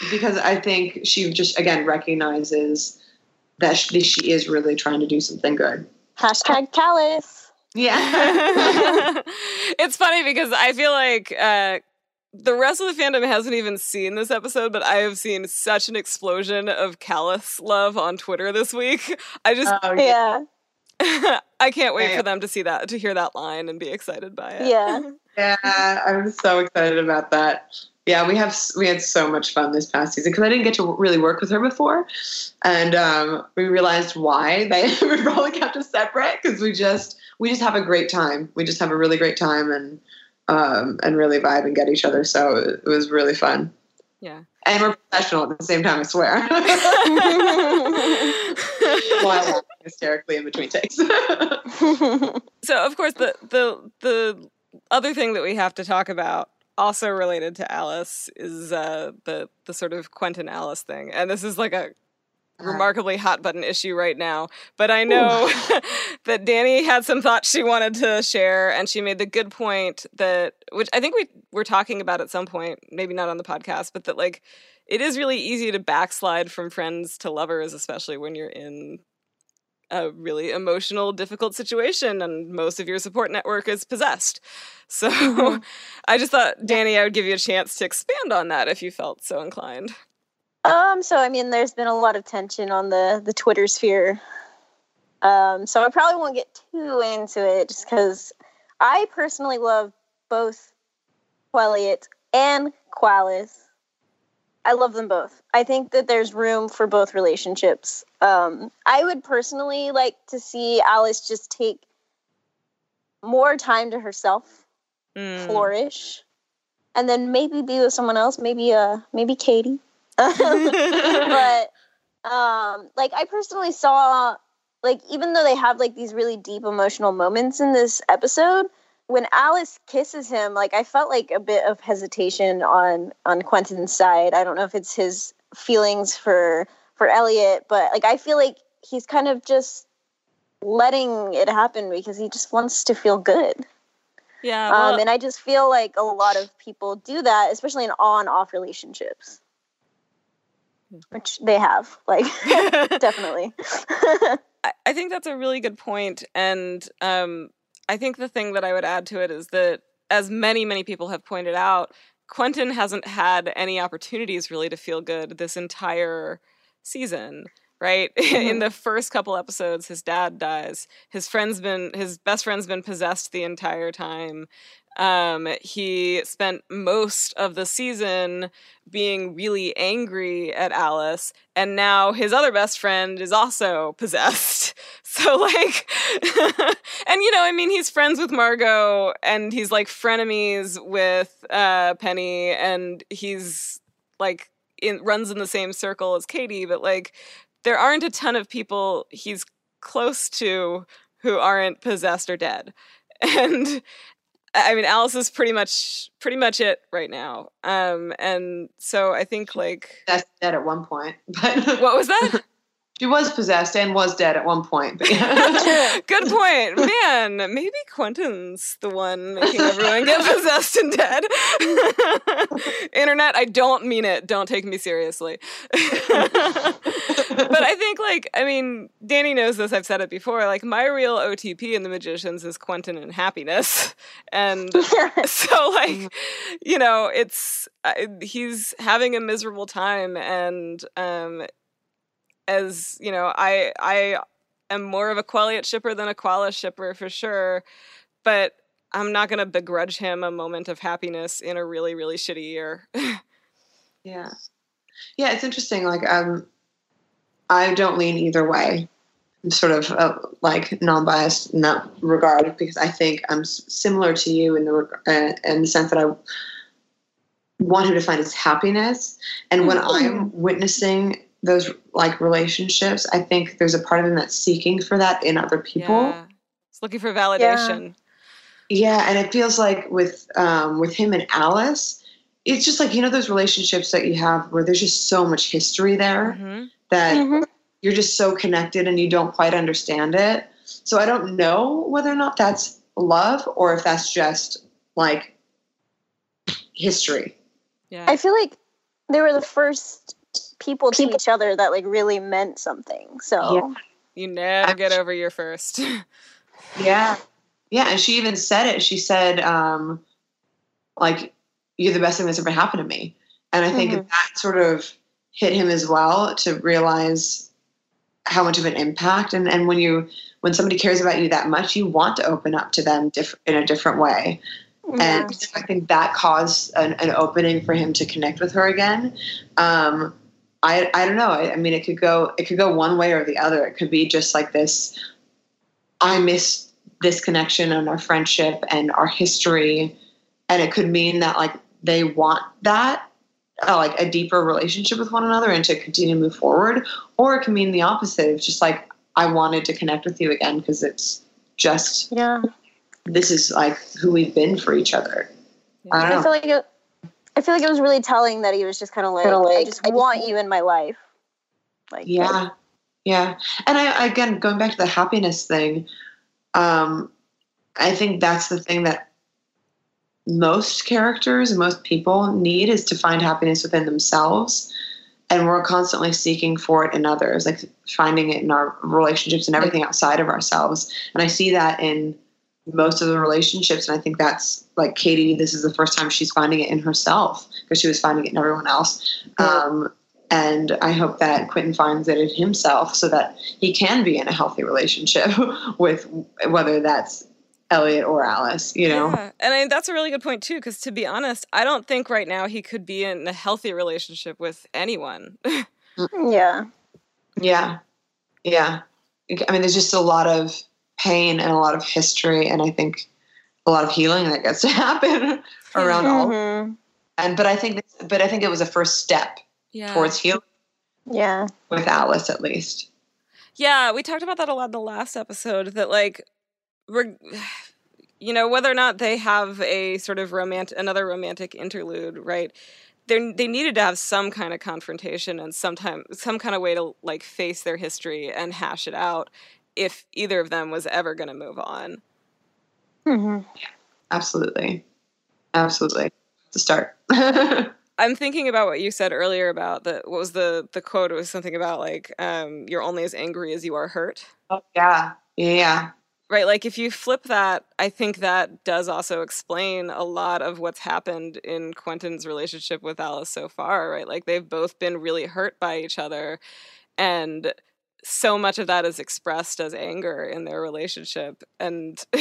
because I think she just again recognizes that she, she is really trying to do something good. Hashtag callous. Yeah. it's funny because I feel like uh, the rest of the fandom hasn't even seen this episode, but I have seen such an explosion of callous love on Twitter this week. I just oh, yeah. I can't wait yeah. for them to see that, to hear that line and be excited by it. Yeah. yeah, I'm so excited about that. Yeah, we have we had so much fun this past season because I didn't get to really work with her before, and um, we realized why they we probably kept us separate because we just we just have a great time. We just have a really great time and um, and really vibe and get each other. So it was really fun. Yeah. And we're professional at the same time, I swear. While laughing hysterically in between takes. so of course the the the other thing that we have to talk about also related to Alice is uh, the the sort of Quentin Alice thing, and this is like a. remarkably hot button issue right now. But I know that Danny had some thoughts she wanted to share, and she made the good point that, which I think we were talking about at some point, maybe not on the podcast, but that like it is really easy to backslide from friends to lovers, especially when you're in a really emotional, difficult situation, and most of your support network is possessed. So mm-hmm. I just thought, Danny, I would give you a chance to expand on that if you felt so inclined. Um, so I mean, there's been a lot of tension on the the Twitter sphere. Um, so I probably won't get too into it, just because I personally love both Quelliot and Qualis. I love them both. I think that there's room for both relationships. Um, I would personally like to see Alice just take more time to herself, mm. flourish, and then maybe be with someone else. Maybe uh, maybe Kady. but um, like I personally saw, like even though they have like these really deep emotional moments in this episode, when Alice kisses him, like I felt like a bit of hesitation on on Quentin's side. I don't know if it's his feelings for for Eliot, but like I feel like he's kind of just letting it happen because he just wants to feel good. Yeah. Well, um, and I just feel like a lot of people do that, especially in on off relationships. Which they have, like definitely. I think that's a really good point, and um, I think the thing that I would add to it is that, as many, many people have pointed out, Quentin hasn't had any opportunities really to feel good this entire season right mm-hmm. in the first couple episodes his dad dies his friend's been his best friend's been possessed the entire time um, he spent most of the season being really angry at Alice, and now his other best friend is also possessed. So, like, and you know, I mean, he's friends with Margot, and he's like frenemies with uh, Penny, and he's like in, runs in the same circle as Kady, but like, there aren't a ton of people he's close to who aren't possessed or dead. And I mean, Alice is pretty much pretty much it right now. Um, and so I think like that's dead at one point. But what was that? She was possessed and was dead at one point. Yeah. Good point. Man, maybe Quentin's the one making everyone get possessed and dead. Internet, I don't mean it. Don't take me seriously. but I think, like, I mean, Danny knows this. I've said it before. Like, my real OTP in The Magicians is Quentin and happiness. And so, like, you know, it's, uh, he's having a miserable time. And, um, as you know, I I am more of a Quelliot shipper than a Qualis shipper for sure, but I'm not gonna begrudge him a moment of happiness in a really really shitty year. yeah, yeah, it's interesting. Like um, I don't lean either way. I'm sort of uh, like non-biased in that regard because I think I'm similar to you in the uh, in the sense that I want him to find his happiness, and when mm-hmm. I'm witnessing those like relationships, I think there's a part of him that's seeking for that in other people. Yeah. It's looking for validation. Yeah. yeah, and it feels like with um, with him and Alice, it's just like you know those relationships that you have where there's just so much history there mm-hmm. that mm-hmm. you're just so connected and you don't quite understand it. So I don't know whether or not that's love or if that's just like history. Yeah. I feel like they were the first people to each other that like really meant something. So yeah. you never get over your first. yeah. Yeah. And she even said it. She said, um, like, you're the best thing that's ever happened to me. And I think mm-hmm. that sort of hit him as well to realize how much of an impact. And, and when you, when somebody cares about you that much, you want to open up to them diff- in a different way. Yeah. And I think that caused an, an, opening for him to connect with her again. Um, I I don't know. I, I, mean, it could go it could go one way or the other. It could be just like this. I miss this connection and our friendship and our history, and it could mean that like they want that, uh, like a deeper relationship with one another and to continue to move forward, or it can mean the opposite. It's just like I wanted to connect with you again because it's just yeah. This is like who we've been for each other. Yeah. I, I feel like it, I feel like it was really telling that he was just kind of like, like, I just I want just, you in my life. Like, yeah, yeah. And I again going back to the happiness thing, um, I think that's the thing that most characters most people need is to find happiness within themselves. And we're constantly seeking for it in others, like finding it in our relationships and everything outside of ourselves. And I see that in most of the relationships. And I think that's like Kady, this is the first time she's finding it in herself because she was finding it in everyone else. Um, and I hope that Quentin finds it in himself so that he can be in a healthy relationship with whether that's Eliot or Alice, you know? Yeah. And I, that's a really good point, too, because to be honest, I don't think right now he could be in a healthy relationship with anyone. yeah. Yeah. Yeah. I mean, there's just a lot of pain and a lot of history and I think a lot of healing that gets to happen around mm-hmm. all. And but I think but I think it was a first step yeah. towards healing. Yeah. With Alice at least. Yeah, we talked about that a lot in the last episode that like we're you know whether or not they have a sort of romantic another romantic interlude, right? They're, they needed to have some kind of confrontation and sometime some kind of way to like face their history and hash it out if either of them was ever going to move on. Mm-hmm. Yeah, absolutely. Absolutely. To start. I'm thinking about what you said earlier about the what was the the quote? It was something about like um, you're only as angry as you are hurt. Oh yeah, yeah. Right, like if you flip that, I think that does also explain a lot of what's happened in Quentin's relationship with Alice so far. Right, like they've both been really hurt by each other, and so much of that is expressed as anger in their relationship and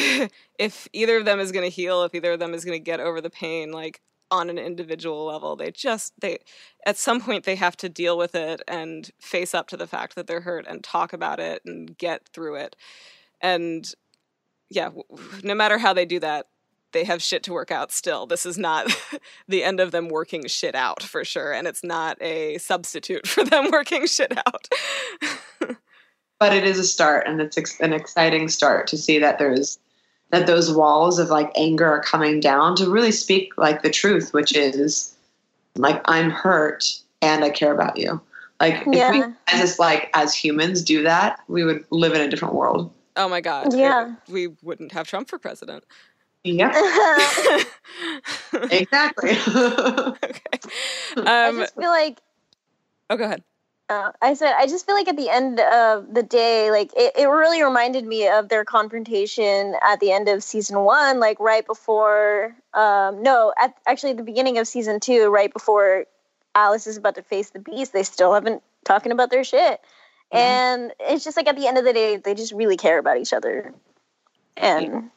if either of them is going to heal if either of them is going to get over the pain like on an individual level they just they at some point they have to deal with it and face up to the fact that they're hurt and talk about it and get through it and yeah no matter how they do that they have shit to work out still. This is not the end of them working shit out for sure. And it's not a substitute for them working shit out. But it is a start and it's ex- an exciting start to see that there's that those walls of like anger are coming down to really speak like the truth which is like i'm hurt and i care about you Like Yeah. if we as us like as humans do that, we would live in a different world. Oh my god. Yeah. we wouldn't have Trump for president. Yep, exactly. okay. I Um, just feel like oh, go ahead. Uh, I said, I just feel like at the end of the day, like it, it really reminded me of their confrontation at the end of season one, like right before, um, no, at actually the beginning of season two, right before Alice is about to face the beast. They still haven't talking about their shit, and it's just like at the end of the day, they just really care about each other, and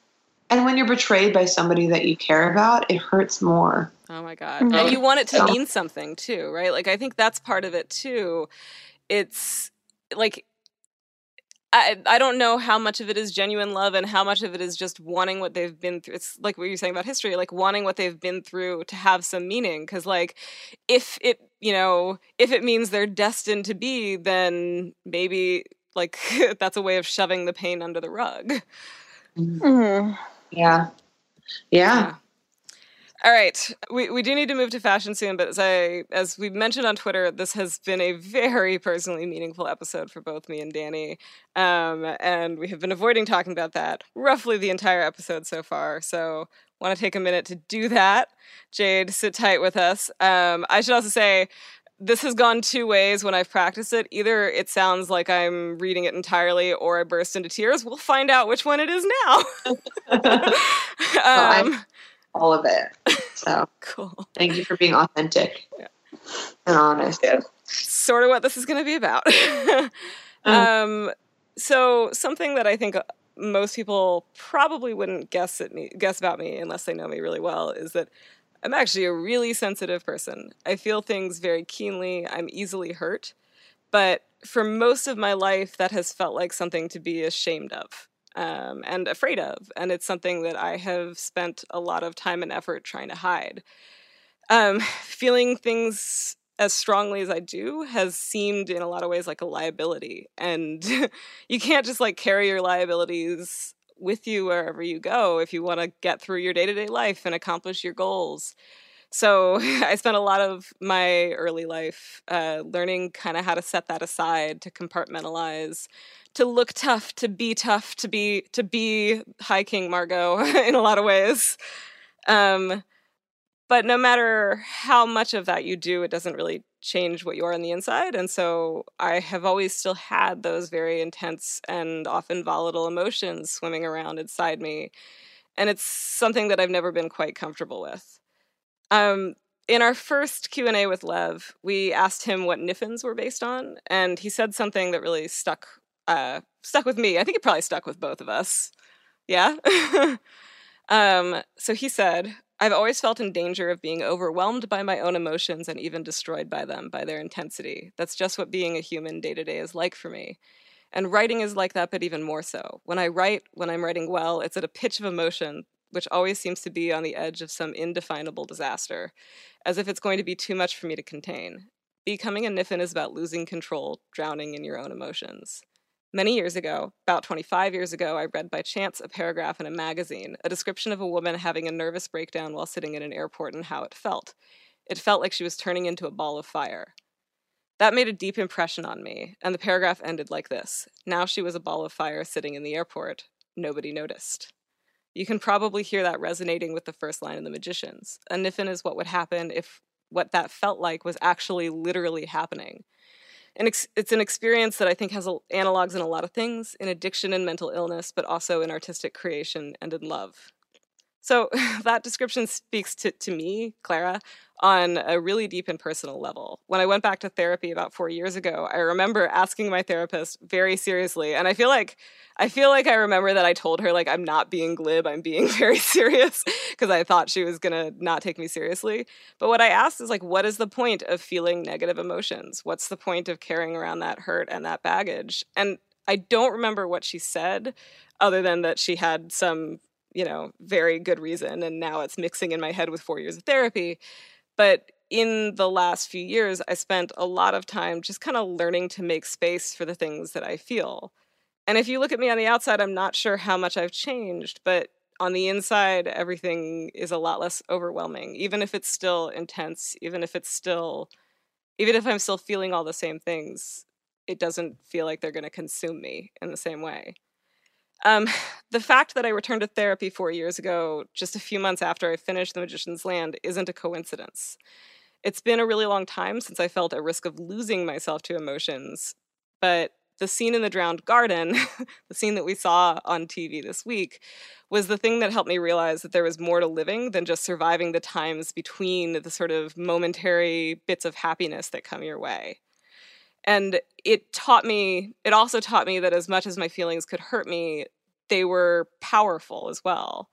and when you're betrayed by somebody that you care about, it hurts more. Oh my god. Mhm. And you want it to So- mean something too, right? Like I think that's part of it too. It's like I I don't know how much of it is genuine love and how much of it is just wanting what they've been through. It's like what you're saying about history, like wanting what they've been through to have some meaning. Cause like if it, you know, if it means they're destined to be, then maybe like that's a way of shoving the pain under the rug. Mhm. Yeah, yeah. All right, we, we do need to move to fashion soon, but as I as we mentioned on Twitter, this has been a very personally meaningful episode for both me and Danny, um, and we have been avoiding talking about that roughly the entire episode so far. So, want to take a minute to do that. Jade, sit tight with us. Um, I should also say. This has gone two ways when I've practiced it. Either it sounds like I'm reading it entirely or I burst into tears. We'll find out which one it is now. I- um, All of it. So cool. thank you for being authentic Yeah. and honest. sort of what this is going to be about. Uh. um, so something that I think uh, most people probably wouldn't guess at me guess about me unless they know me really well is that I'm actually a really sensitive person. I feel things very keenly. I'm easily hurt, but for most of my life, that has felt like something to be ashamed of. Um, and afraid of, and it's something that I have spent a lot of time and effort trying to hide. Um, feeling things as strongly as I do has seemed in a lot of ways like a liability. And you can't just like carry your liabilities with you wherever you go if you want to get through your day to day life and accomplish your goals. So I spent a lot of my early life uh, learning kind of how to set that aside, to compartmentalize, to look tough, to be tough, to be to be High King Margot in a lot of ways. Um, but no matter how much of that you do, it doesn't really change what you are on the inside. And so I have always still had those very intense and often volatile emotions swimming around inside me. And it's something that I've never been quite comfortable with. Um, in our first Q&A with Lev, we asked him what Niffins were based on, and he said something that really stuck uh, stuck with me. I think it probably stuck with both of us. Yeah. um, so he said, I've always felt in danger of being overwhelmed by my own emotions and even destroyed by them, by their intensity. That's just what being a human day to day is like for me. And writing is like that, but even more so. When I write, when I'm writing well, it's at a pitch of emotion which always seems to be on the edge of some indefinable disaster, as if it's going to be too much for me to contain. Becoming a Niffin is about losing control, drowning in your own emotions. Many years ago, about 25 years ago, I read by chance a paragraph in a magazine, a description of a woman having a nervous breakdown while sitting in an airport and how it felt. It felt like she was turning into a ball of fire. That made a deep impression on me, and the paragraph ended like this Now she was a ball of fire sitting in the airport. Nobody noticed. You can probably hear that resonating with the first line in The Magicians. A Niffin is what would happen if what that felt like was actually literally happening. And ex- it's an experience that I think has analogs in a lot of things in addiction and mental illness, but also in artistic creation and in love. So that description speaks to, to me, Clara, on a really deep and personal level. When I went back to therapy about four years ago, I remember asking my therapist very seriously, and I feel like I feel like I remember that I told her like I'm not being glib, I'm being very serious because I thought she was gonna not take me seriously. But what I asked is like, what is the point of feeling negative emotions? What's the point of carrying around that hurt and that baggage? And I don't remember what she said, other than that she had some you know, very good reason. And now it's mixing in my head with four years of therapy. But in the last few years, I spent a lot of time just kind of learning to make space for the things that I feel. And if you look at me on the outside, I'm not sure how much I've changed, but on the inside, everything is a lot less overwhelming, even if it's still intense, even if it's still even if I'm still feeling all the same things, it doesn't feel like they're going to consume me in the same way. Um, the fact that I returned to therapy four years ago, just a few months after I finished The Magician's Land, isn't a coincidence. It's been a really long time since I felt a risk of losing myself to emotions, but the scene in the drowned garden, the scene that we saw on TV this week, was the thing that helped me realize that there was more to living than just surviving the times between the sort of momentary bits of happiness that come your way. And it taught me, it also taught me that as much as my feelings could hurt me, they were powerful as well.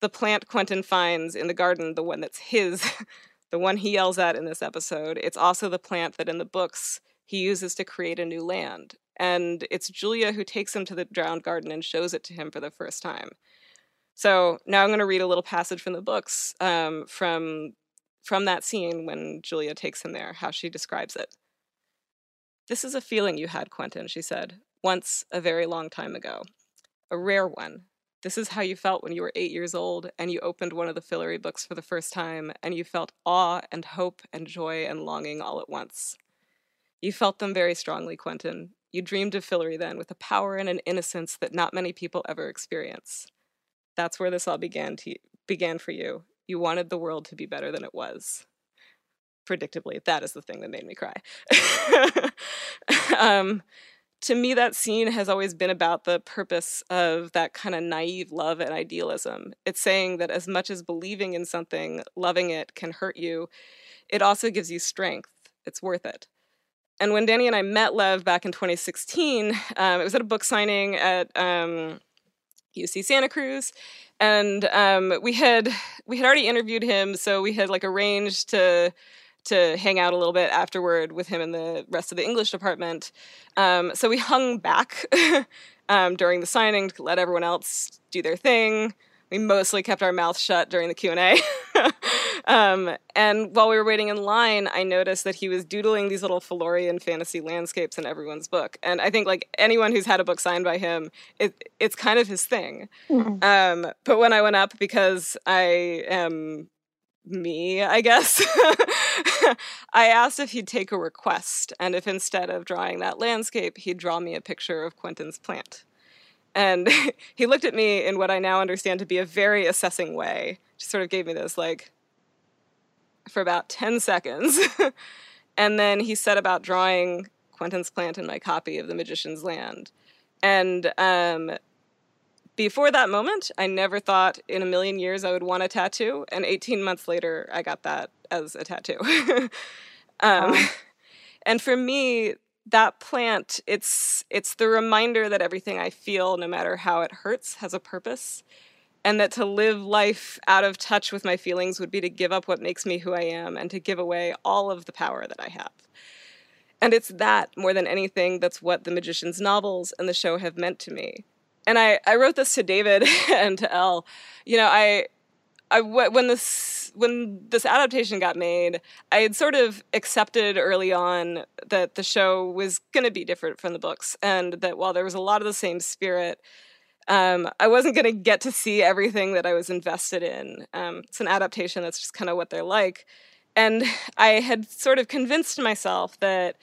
The plant Quentin finds in the garden, the one that's his, the one he yells at in this episode, it's also the plant that in the books he uses to create a new land. And it's Julia who takes him to the drowned garden and shows it to him for the first time. So now I'm going to read a little passage from the books um, from from that scene when Julia takes him there, how she describes it. This is a feeling you had, Quentin, she said, once a very long time ago. A rare one. This is how you felt when you were eight years old and you opened one of the Fillory books for the first time and you felt awe and hope and joy and longing all at once. You felt them very strongly, Quentin. You dreamed of Fillory then with a power and an innocence that not many people ever experience. That's where this all began to began for you. You wanted the world to be better than it was predictably, that is the thing that made me cry. um, to me, that scene has always been about the purpose of that kind of naive love and idealism. It's saying that as much as believing in something, loving it can hurt you, it also gives you strength. It's worth it. And when Danny and I met Lev back in 2016, um, it was at a book signing at um, UC Santa Cruz, and um, we had we had already interviewed him, so we had like arranged to to hang out a little bit afterward with him and the rest of the English department. Um, so we hung back um, during the signing to let everyone else do their thing. We mostly kept our mouths shut during the Q and A. um, and while we were waiting in line, I noticed that he was doodling these little Fillorian fantasy landscapes in everyone's book. And I think like anyone who's had a book signed by him, it, it's kind of his thing. Mm-hmm. Um, but when I went up, because I am me, I guess. I asked if he'd take a request and if instead of drawing that landscape, he'd draw me a picture of Quentin's plant. And he looked at me in what I now understand to be a very assessing way. Just sort of gave me this, like, for about 10 seconds. and then he set about drawing Quentin's plant in my copy of The Magician's Land. And um, before that moment, I never thought in a million years I would want a tattoo. And 18 months later, I got that as a tattoo. um, wow. And for me, that plant, it's it's the reminder that everything I feel, no matter how it hurts, has a purpose. And that to live life out of touch with my feelings would be to give up what makes me who I am and to give away all of the power that I have. And it's that more than anything that's what the magician's novels and the show have meant to me and I, I wrote this to David and to Elle. You know, I, I when this when this adaptation got made, I had sort of accepted early on that the show was going to be different from the books, and that while there was a lot of the same spirit, um, I wasn't going to get to see everything that I was invested in. Um, it's an adaptation that's just kind of what they're like, and I had sort of convinced myself that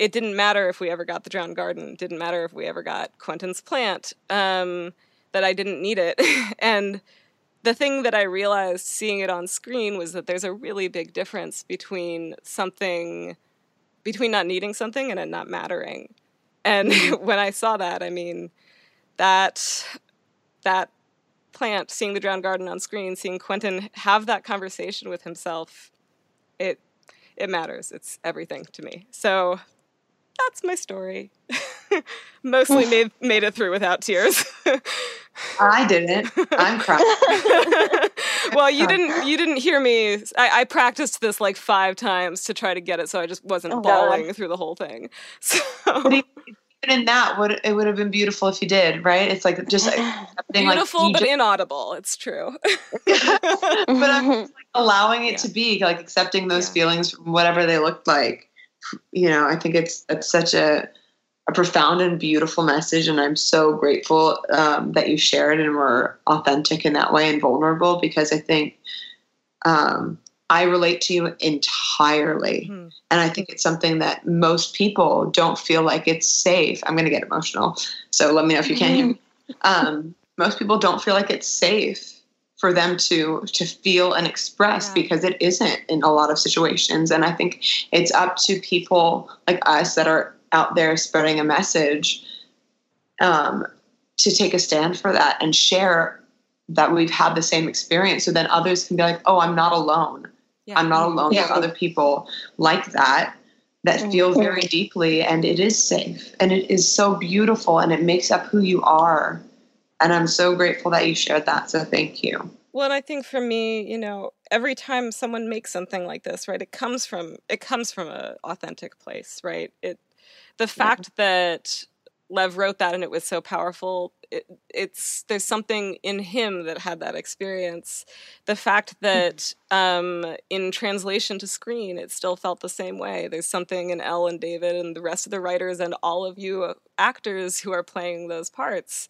it didn't matter if we ever got the drowned garden. It didn't matter if we ever got Quentin's plant. Um, that I didn't need it. and the thing that I realized seeing it on screen was that there's a really big difference between something, between not needing something and it not mattering. And when I saw that, I mean, that that plant, seeing the drowned garden on screen, seeing Quentin have that conversation with himself, it it matters. It's everything to me. So that's my story. Mostly made made it through without tears. I didn't. I'm crying. well, you didn't. You didn't hear me. I, I, practiced this like five times to try to get it, so I just wasn't oh, bawling God. through the whole thing. So. even in that, would it would have been beautiful if you did, right? It's like just beautiful like, but just, inaudible. It's true. but I'm like allowing it yeah. to be, like accepting those yeah. feelings, whatever they looked like you know, I think it's it's such a a profound and beautiful message, and I'm so grateful um, that you shared and were authentic in that way and vulnerable because I think um, I relate to you entirely. Mm-hmm. And I think it's something that most people don't feel like it's safe. I'm going to get emotional. So let me know if you can hear me. Um, most people don't feel like it's safe for them to to feel and express yeah. because it isn't in a lot of situations and i think it's up to people like us that are out there spreading a message um, to take a stand for that and share that we've had the same experience so then others can be like oh i'm not alone yeah. i'm not alone yeah. with other people like that that mm-hmm. feel very deeply and it is safe and it is so beautiful and it makes up who you are and I'm so grateful that you shared that. So thank you. Well, and I think for me, you know, every time someone makes something like this, right, it comes from it comes from an authentic place, right? It the fact yeah. that Lev wrote that and it was so powerful. It, it's there's something in him that had that experience. The fact that um, in translation to screen, it still felt the same way. There's something in Elle and David and the rest of the writers and all of you actors who are playing those parts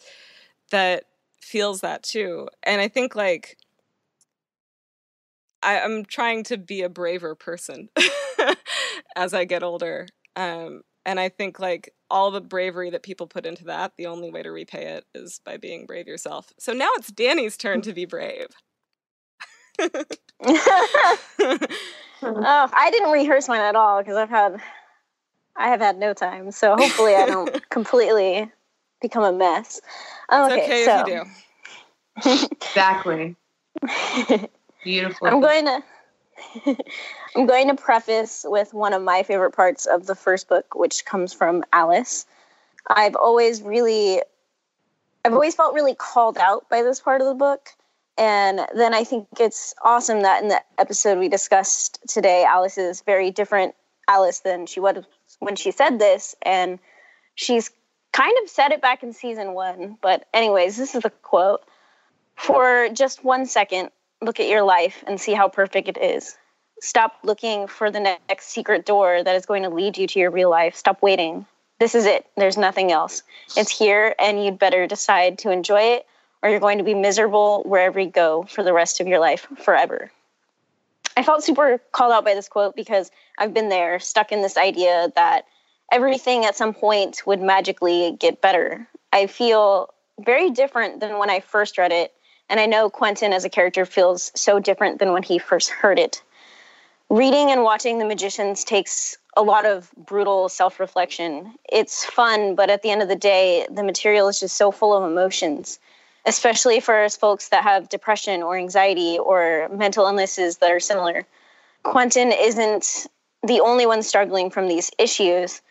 that feels that too. And I think like I, am trying to be a braver person as I get older. Um, and I think like all the bravery that people put into that, the only way to repay it is by being brave yourself. So now it's Danny's turn to be brave. oh, I didn't rehearse mine at all because I've had I have had no time. So hopefully I don't completely become a mess. Okay, it's okay so. if you do. exactly. Beautiful. I'm going to I'm going to preface with one of my favorite parts of the first book, which comes from Alice. I've always really I've always felt really called out by this part of the book. And then I think it's awesome that in the episode we discussed today, Alice is very different Alice than she was when she said this. And she's kind of said it back in season one, but anyways, this is the quote. For just one second, look at your life and see how perfect it is. Stop looking for the next secret door that is going to lead you to your real life. Stop waiting. This is it. There's nothing else. It's here, and you'd better decide to enjoy it, or you're going to be miserable wherever you go for the rest of your life forever. I felt super called out by this quote because I've been there, stuck in this idea that everything at some point would magically get better. I feel very different than when I first read it. And I know Quentin as a character feels so different than when he first heard it. Reading and watching The Magicians takes a lot of brutal self reflection. It's fun, but at the end of the day, the material is just so full of emotions, especially for us folks that have depression or anxiety or mental illnesses that are similar. Quentin isn't the only one struggling from these issues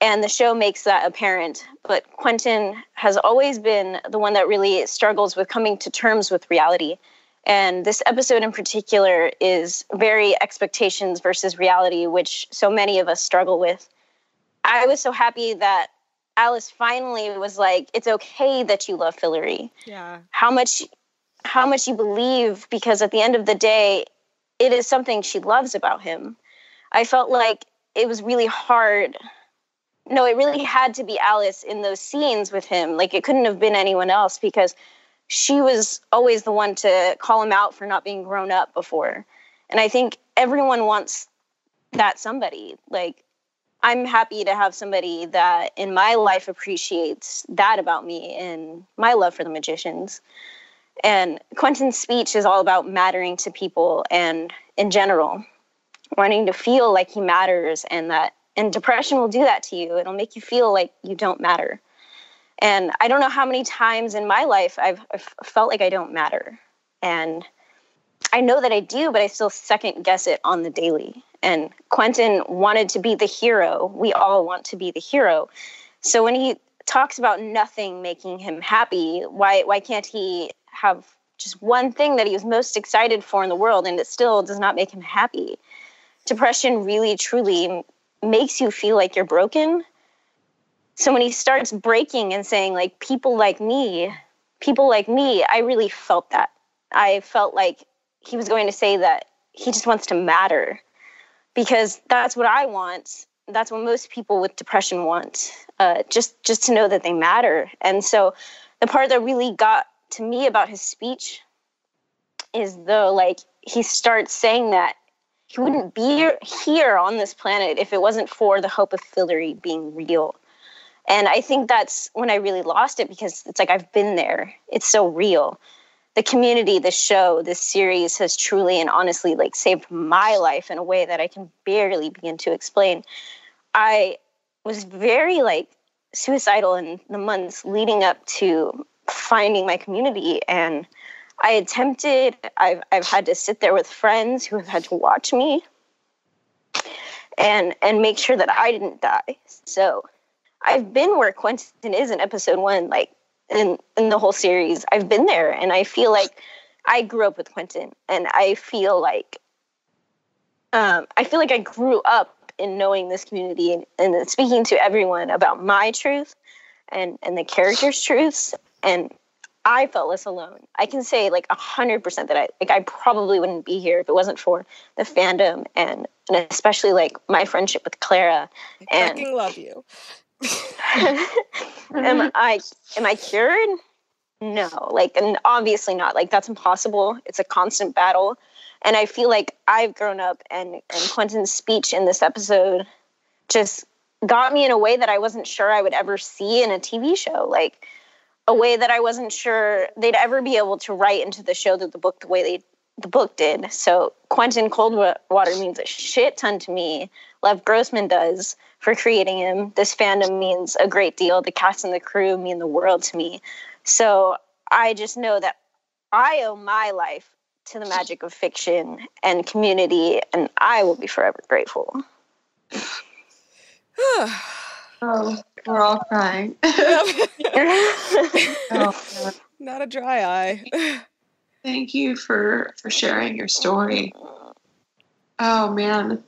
and the show makes that apparent. But Quentin has always been the one that really struggles with coming to terms with reality. And this episode in particular is very expectations versus reality, which so many of us struggle with. I was so happy that Alice finally was like, "It's okay that you love Fillory. Yeah. How much, how much you believe? Because at the end of the day, it is something she loves about him." I felt like it was really hard no, it really had to be Alice in those scenes with him. Like it couldn't have been anyone else because she was always the one to call him out for not being grown up before. And I think everyone wants that somebody. Like I'm happy to have somebody that in my life appreciates that about me and my love for the magicians. And Quentin's speech is all about mattering to people and in general, wanting to feel like he matters and that and depression will do that to you. It'll make you feel like you don't matter. And I don't know how many times in my life I've, I've felt like I don't matter. And I know that I do, but I still second guess it on the daily. And Quentin wanted to be the hero. We all want to be the hero. So when he talks about nothing making him happy, why why can't he have just one thing that he was most excited for in the world and it still does not make him happy? Depression really truly makes you feel like you're broken. So when he starts breaking and saying, like, people like me, people like me, I really felt that. I felt like he was going to say that he just wants to matter because that's what I want. That's what most people with depression want. Uh, just just to know that they matter. And so the part that really got to me about his speech is though like he starts saying that he wouldn't be here on this planet if it wasn't for the hope of Fillory being real. And I think that's when I really lost it because it's like I've been there. It's so real. The community, the show, this series has truly and honestly like saved my life in a way that I can barely begin to explain. I was very like suicidal in the months leading up to finding my community and I attempted I've I've had to sit there with friends who have had to watch me and and make sure that I didn't die. So I've been where Quentin is in episode one, like in in the whole series. I've been there, and I feel like I grew up with Quentin, and I feel like um, I feel like I grew up in knowing this community and, and speaking to everyone about my truth and and the characters' truths, and I felt less alone. I can say like a hundred percent that I like I probably wouldn't be here if it wasn't for the fandom and and especially like my friendship with Clara. I and, fucking love you. am I am I cured? No, like and obviously not. Like that's impossible. It's a constant battle. And I feel like I've grown up and and Quentin's speech in this episode just got me in a way that I wasn't sure I would ever see in a TV show. Like a way that I wasn't sure they'd ever be able to write into the show that the book the way they the book did. So Quentin Coldwater means a shit ton to me. Lev Grossman does for creating him. This fandom means a great deal. The cast and the crew mean the world to me. So I just know that I owe my life to the magic of fiction and community, and I will be forever grateful. oh, we're all crying. oh, Not a dry eye. Thank you for for sharing your story. Oh man.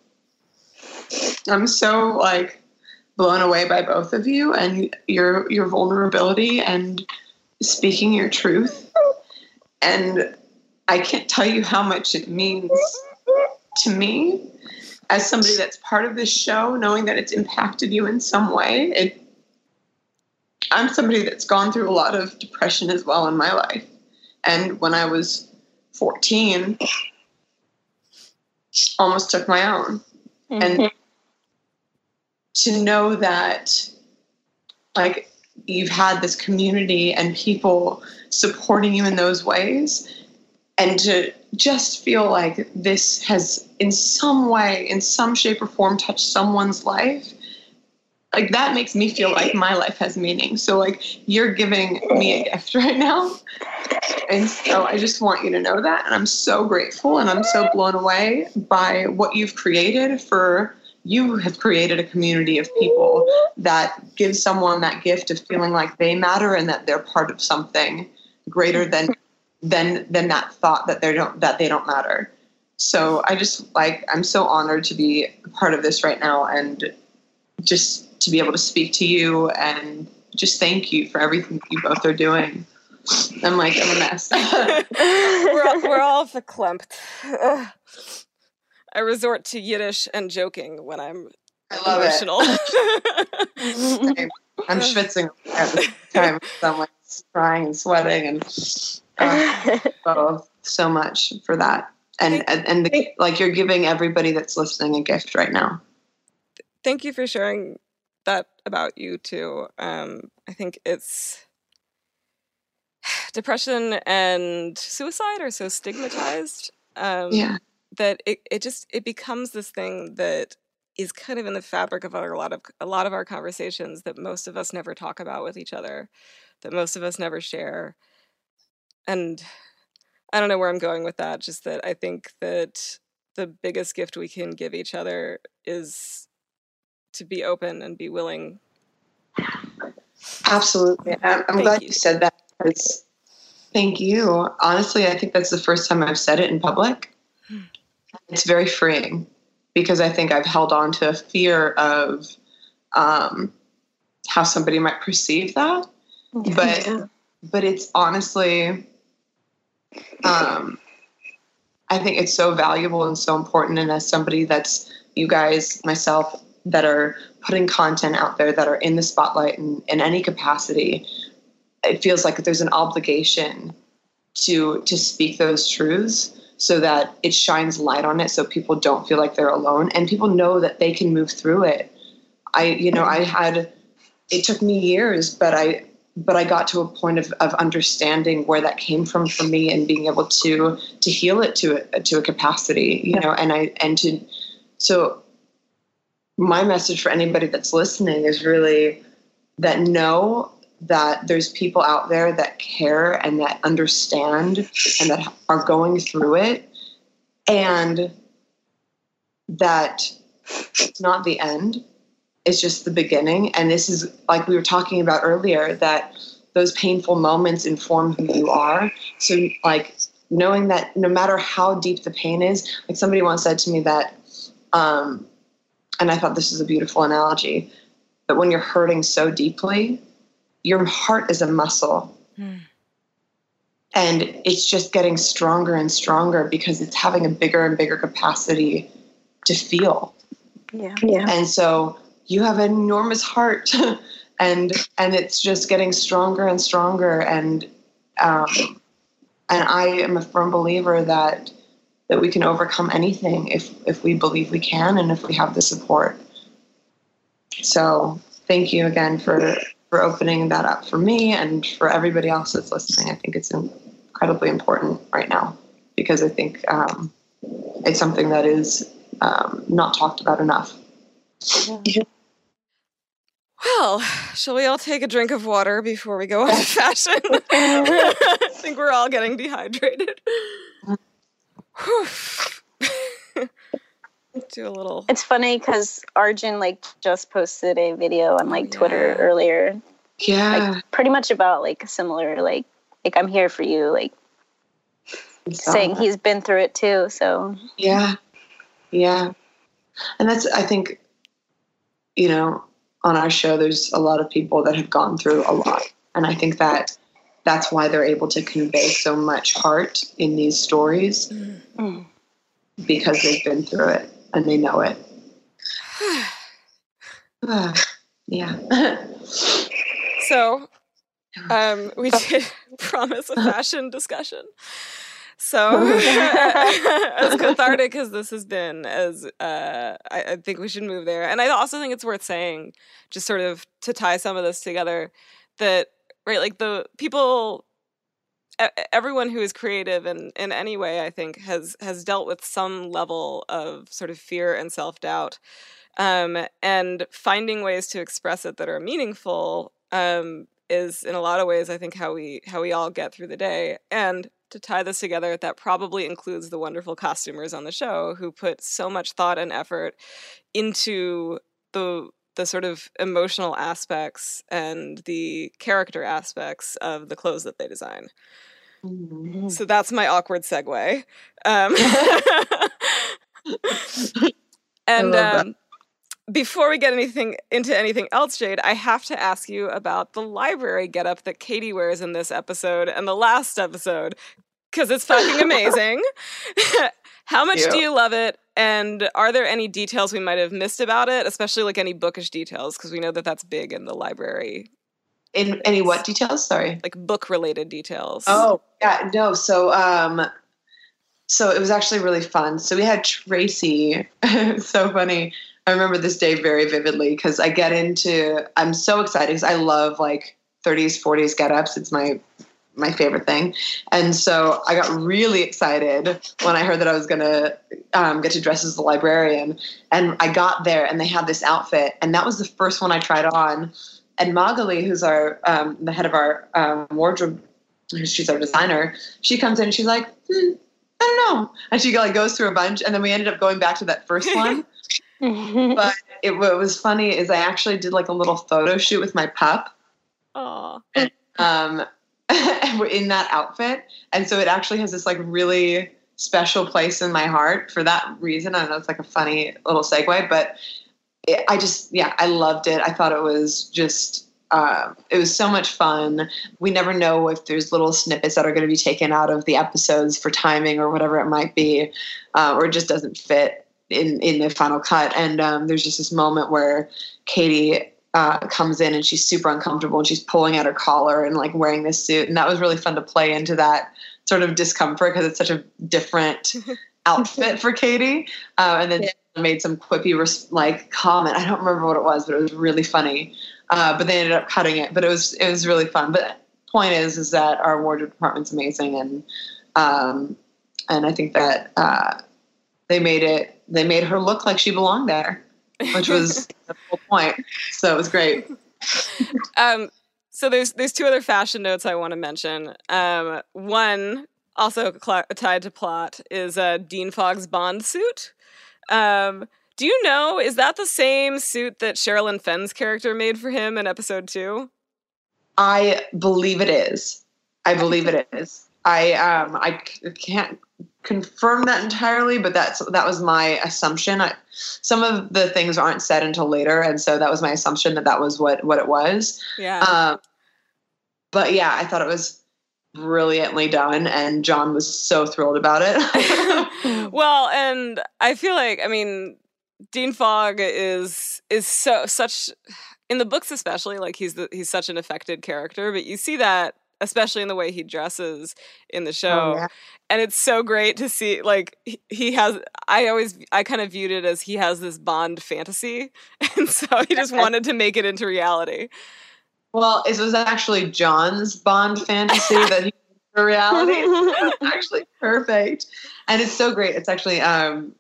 I'm so like blown away by both of you and your your vulnerability and speaking your truth. And I can't tell you how much it means to me as somebody that's part of this show, knowing that it's impacted you in some way. It I'm somebody that's gone through a lot of depression as well in my life. And when I was 14, almost took my own. Mm-hmm. And to know that, like, you've had this community and people supporting you in those ways, and to just feel like this has, in some way, in some shape or form, touched someone's life like that makes me feel like my life has meaning. So like you're giving me a gift right now. And so I just want you to know that. And I'm so grateful and I'm so blown away by what you've created for you have created a community of people that give someone that gift of feeling like they matter and that they're part of something greater than than than that thought that they don't that they don't matter. So I just like I'm so honored to be part of this right now and just to be able to speak to you and just thank you for everything you both are doing. I'm like, I'm a mess. we're, all, we're all verklempt. I resort to Yiddish and joking when I'm emotional. I'm schwitzing at the time. I'm like crying and sweating and uh, oh, so much for that. And and, and the, like you're giving everybody that's listening a gift right now. Thank you for sharing that about you too. Um, I think it's depression and suicide are so stigmatized. Um, yeah. That it, it just it becomes this thing that is kind of in the fabric of our, a lot of a lot of our conversations that most of us never talk about with each other, that most of us never share. And I don't know where I'm going with that. Just that I think that the biggest gift we can give each other is to be open and be willing. Absolutely. I'm, I'm glad you. you. said that because thank you. Honestly, I think that's the first time I've said it in public. Hmm. It's very freeing because I think I've held on to a fear of um, how somebody might perceive that. Yeah. But but it's honestly um, I think it's so valuable and so important. And as somebody that's you guys, myself, that are putting content out there that are in the spotlight in, in any capacity, it feels like there's an obligation to to speak those truths so that it shines light on it so people don't feel like they're alone and people know that they can move through it. I you know i had it took me years but i but i got to a point of, of understanding where that came from for me and being able to to heal it to a, to a capacity you know and i and to so my message for anybody that's listening is really that know that there's people out there that care and that understand and that are going through it and that it's not the end it's just the beginning. And this is like we were talking about earlier that those painful moments inform who you are. So like knowing that no matter how deep the pain is like somebody once said to me that um, and i thought this is a beautiful analogy that when you're hurting so deeply your heart is a muscle. Mm. And it's just getting stronger and stronger because it's having a bigger and bigger capacity to feel. Yeah. yeah. And so you have an enormous heart and and it's just getting stronger and stronger and um, and I am a firm believer that that we can overcome anything if if we believe we can and if we have the support. So thank you again for for opening that up for me and for everybody else that's listening. I think it's incredibly important right now because I think um, it's something that is um, not talked about enough. Well, shall we all take a drink of water before we go on to fashion? I think we're all getting dehydrated. do a little. It's funny because Arjun like just posted a video on like oh, Twitter earlier. Yeah. Like pretty much about like similar like like I'm here for you like saying he's been through it too. So yeah, yeah, and that's I think you know on our show there's a lot of people that have gone through a lot, and I think that that's why they're able to convey so much heart in these stories mm. because they've been through it and they know it. yeah. so um, we did promise a fashion discussion. So as cathartic as this has been, as uh, I, I, think we should move there. And I also think it's worth saying, just sort of to tie some of this together, that right, like the people everyone who is creative in, in any way, I think, has has dealt with some level of sort of fear and self doubt, um, and finding ways to express it that are meaningful um, is, in a lot of ways, I think, how we how we all get through the day. And to tie this together, that probably includes the wonderful costumers on the show who put so much thought and effort into the the sort of emotional aspects and the character aspects of the clothes that they design. Mm-hmm. So that's my awkward segue. Um, and um, before we get anything into anything else, Jade, I have to ask you about the library getup that Kady wears in this episode and the last episode because it's fucking amazing. How much do you love it? And are there any details we might have missed about it, especially like any bookish details? Because we know that that's big in the library. In any what details? Sorry, like book related details. Oh yeah, no. So um, so it was actually really fun. So we had Tracy. so funny. I remember this day very vividly because I get into. I'm so excited because I love like 30s, 40s get ups. It's my my favorite thing. And so I got really excited when I heard that I was going to um, get to dress as the librarian. And I got there and they had this outfit. And that was the first one I tried on. And Magali, who's our um, the head of our um, wardrobe, she's our designer, she comes in and she's like, hmm, I don't know. And she like goes through a bunch. And then we ended up going back to that first one. but it, what was funny is I actually did like a little photo shoot with my pup. Aww. And, um, in that outfit. And so it actually has this like really special place in my heart for that reason. I know it's like a funny little segue, but it, I just, yeah, I loved it. I thought it was just, uh, it was so much fun. We never know if there's little snippets that are going to be taken out of the episodes for timing or whatever it might be, uh, or it just doesn't fit in in the final cut. And um, there's just this moment where Kady uh, comes in and she's super uncomfortable and she's pulling at her collar and like wearing this suit and that was really fun to play into that sort of discomfort because it's such a different outfit for Kady. Uh, and then yeah. made some quippy res- like comment. I don't remember what it was, but it was really funny. Uh, but they ended up cutting it. But it was it was really fun. But point is is that our wardrobe department's amazing and um, and I think that uh, they made it they made her look like she belonged there, which was the whole point. So it was great. Um, so there's there's two other fashion notes I want to mention. Um, one also cl- tied to plot is uh, Dean Fogg's Bond suit. Um, do you know is that the same suit that Sherilyn Fenn's character made for him in episode two? I believe it is. I believe it is. I um I can't confirm that entirely, but that's that was my assumption. I, some of the things aren't said until later, and so that was my assumption that that was what what it was. Yeah. Um, but yeah, I thought it was brilliantly done, and John was so thrilled about it. well, and I feel like I mean Dean Fogg is is so such in the books especially like he's the, he's such an affected character, but you see that especially in the way he dresses in the oh, show. Oh, yeah. And it's so great to see like he has I always I kind of viewed it as he has this Bond fantasy and so he just wanted to make it into reality. Well, it was actually John's Bond fantasy that he reality. actually perfect. And it's so great. It's actually um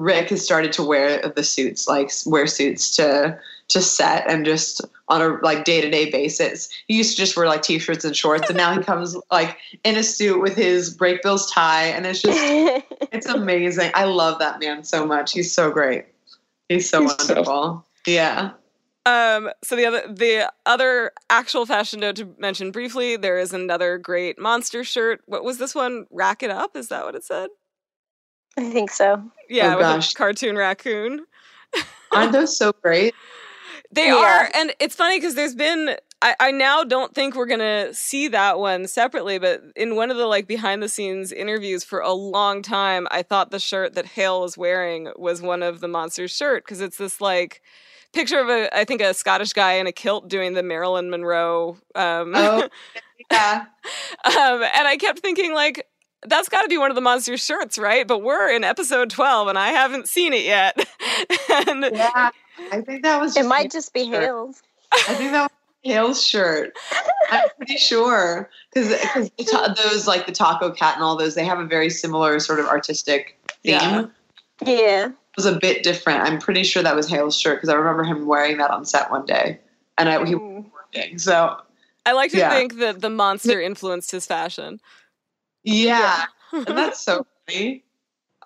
Rick has started to wear the suits, like wear suits to to set and just on a like day to day basis. He used to just wear like t shirts and shorts, and now he comes like in a suit with his Brakebills tie, and it's just it's amazing. I love that man so much. He's so great. He's so He's wonderful. So- yeah. Um, so the other the other actual fashion note to mention briefly, there is another great monster shirt. What was this one? Rack it up? Is that what it said? I think so. Yeah, oh, with gosh. a cartoon raccoon. Aren't those so great? They yeah. are, and it's funny because there's been. I, I now don't think we're gonna see that one separately, but in one of the like behind the scenes interviews for a long time, I thought the shirt that Hale was wearing was one of the monsters' shirt because it's this like picture of a I think a Scottish guy in a kilt doing the Marilyn Monroe. Um, oh, yeah. um, and I kept thinking like that's got to be one of the monster shirts, right? But we're in episode 12 and I haven't seen it yet. and yeah, I think that was It might just be shirt. Hale's. I think that was Hale's shirt. I'm pretty sure because because those like the taco cat and all those they have a very similar sort of artistic theme. Yeah. yeah. It was a bit different. I'm pretty sure that was Hale's shirt because I remember him wearing that on set one day, and I, he mm. was working. So I like to yeah. think that the monster influenced his fashion. Yeah. and that's so funny.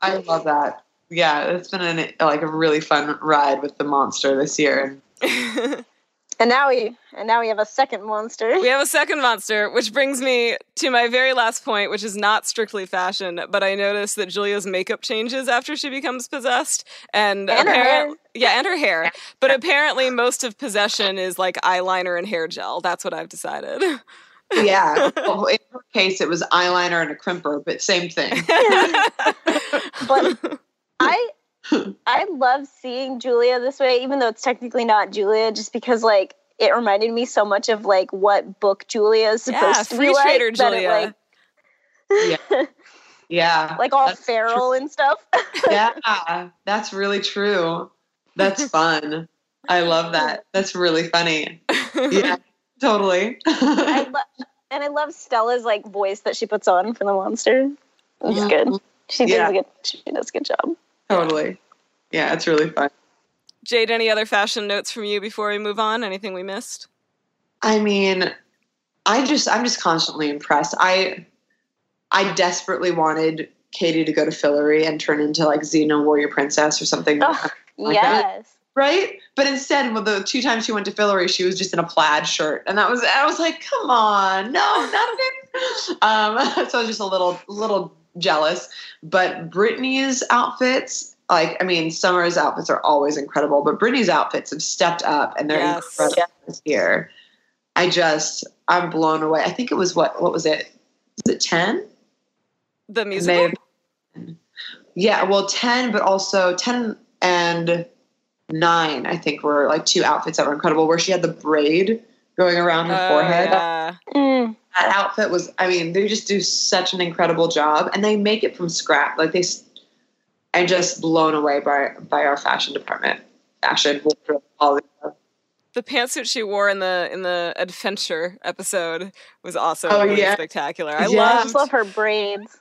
I love that. Yeah, it's been an, like a really fun ride with the monster this year. and now we and now we have a second monster. We have a second monster, which brings me to my very last point, which is not strictly fashion, but I noticed that Julia's makeup changes after she becomes possessed, and, and apparently, yeah, and her hair. But apparently, most of possession is like eyeliner and hair gel. That's what I've decided. yeah. Well, in her case, it was eyeliner and a crimper, but same thing. but I I love seeing Julia this way, even though it's technically not Julia, just because like it reminded me so much of like what book Julia is supposed yeah, to be like. Trader Julia. It, like, yeah. Yeah. Like all feral true. and stuff. yeah. That's really true. That's fun. I love that. That's really funny. Yeah. Totally. I lo- and I love Stella's like voice that she puts on for the monster. It's yeah. good. She does yeah. a good. She does a good job. Totally. Yeah, it's really fun. Jade, any other fashion notes from you before we move on? Anything we missed? I mean, I just I'm just constantly impressed. I I desperately wanted Kady to go to Fillory and turn into like Xena Warrior Princess or something. Oh, like yes. That right? But instead, well, the two times she went to Fillory, she was just in a plaid shirt, and that was I was like, come on, no, not again. Um, so I was just a little little jealous. But Brittany's outfits, like I mean, Summer's outfits are always incredible, but Brittany's outfits have stepped up, and they're yes. incredible this year. I just I'm blown away. I think it was what what was it? Was it ten? The musical. Yeah, well, ten, but also ten and nine, I think, were like two outfits that were incredible. Where she had the braid going around her uh, forehead. Yeah. Mm. that outfit was. I mean, they just do such an incredible job, and they make it from scrap. Like they, s- I'm just blown away by by our fashion department. Fashion, wardrobe, all the. The pantsuit she wore in the in the adventure episode was also Oh, really yeah. spectacular. I Yeah. I just love her braids.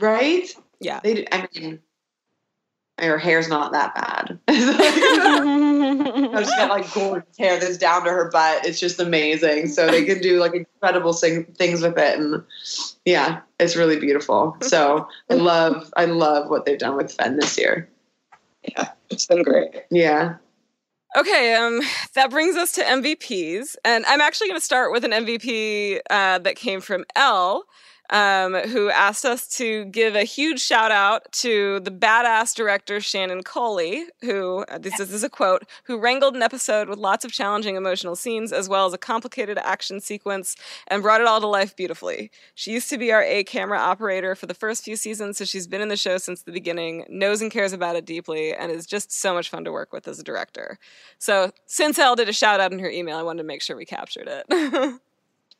right? Yeah. They. do- I mean, her hair's not that bad. She's got like gorgeous hair that's down to her butt. It's just amazing. So they can do like incredible sing- things with it, and yeah, it's really beautiful. So I love, I love what they've done with Fen this year. Yeah, it's been great. Yeah. Okay, um, that brings us to MVPs, and I'm actually going to start with an MVP uh, that came from L, um, who asked us to give a huge shout out to the badass director Shannon Kohli, who uh, this, is- this is a quote, who wrangled an episode with lots of challenging emotional scenes as well as a complicated action sequence and brought it all to life beautifully. She used to be our A camera operator for the first few seasons, so she's been in the show since the beginning, knows and cares about it deeply, and is just so much fun to work with as a director. So since Elle did a shout out in her email, I wanted to make sure we captured it.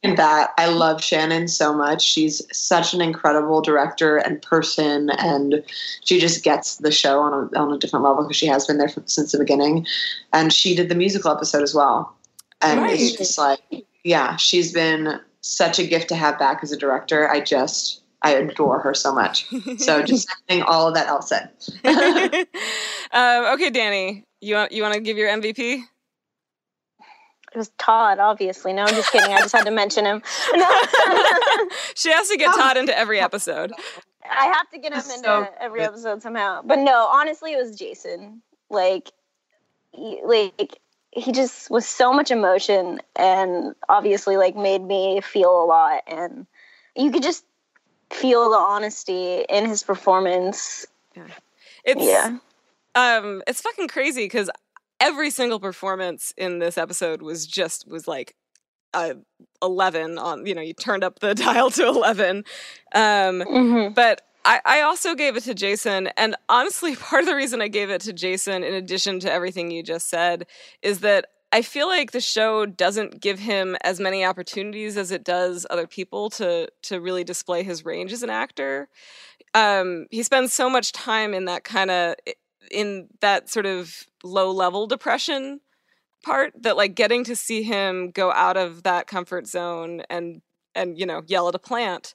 That I love Shannon so much. She's such an incredible director and person, and she just gets the show on a, on a different level because she has been there from, since the beginning. And she did the musical episode as well. And it's just like, yeah, she's been such a gift to have back as a director. I just, I adore her so much. So just saying all of that else said. um, okay, Danny, you want you want to give your MVP? It was Todd, obviously. No, I'm just kidding. I just had to mention him. No. she has to get Todd into every episode. I have to get him into so every good. episode somehow. But no, honestly, it was Jason. Like, he, like he just was so much emotion, and obviously, like made me feel a lot. And you could just feel the honesty in his performance. It's Yeah, um, it's fucking crazy because every single performance in this episode was just was like uh, 11 on you know you turned up the dial to 11 um hmm but I, I also gave it to Jason, and honestly, part of the reason I gave it to Jason, in addition to everything you just said, is that I feel like the show doesn't give him as many opportunities as it does other people to to really display his range as an actor. Um, he spends so much time in that kind of in that sort of low level depression part that like getting to see him go out of that comfort zone and and you know yell at a plant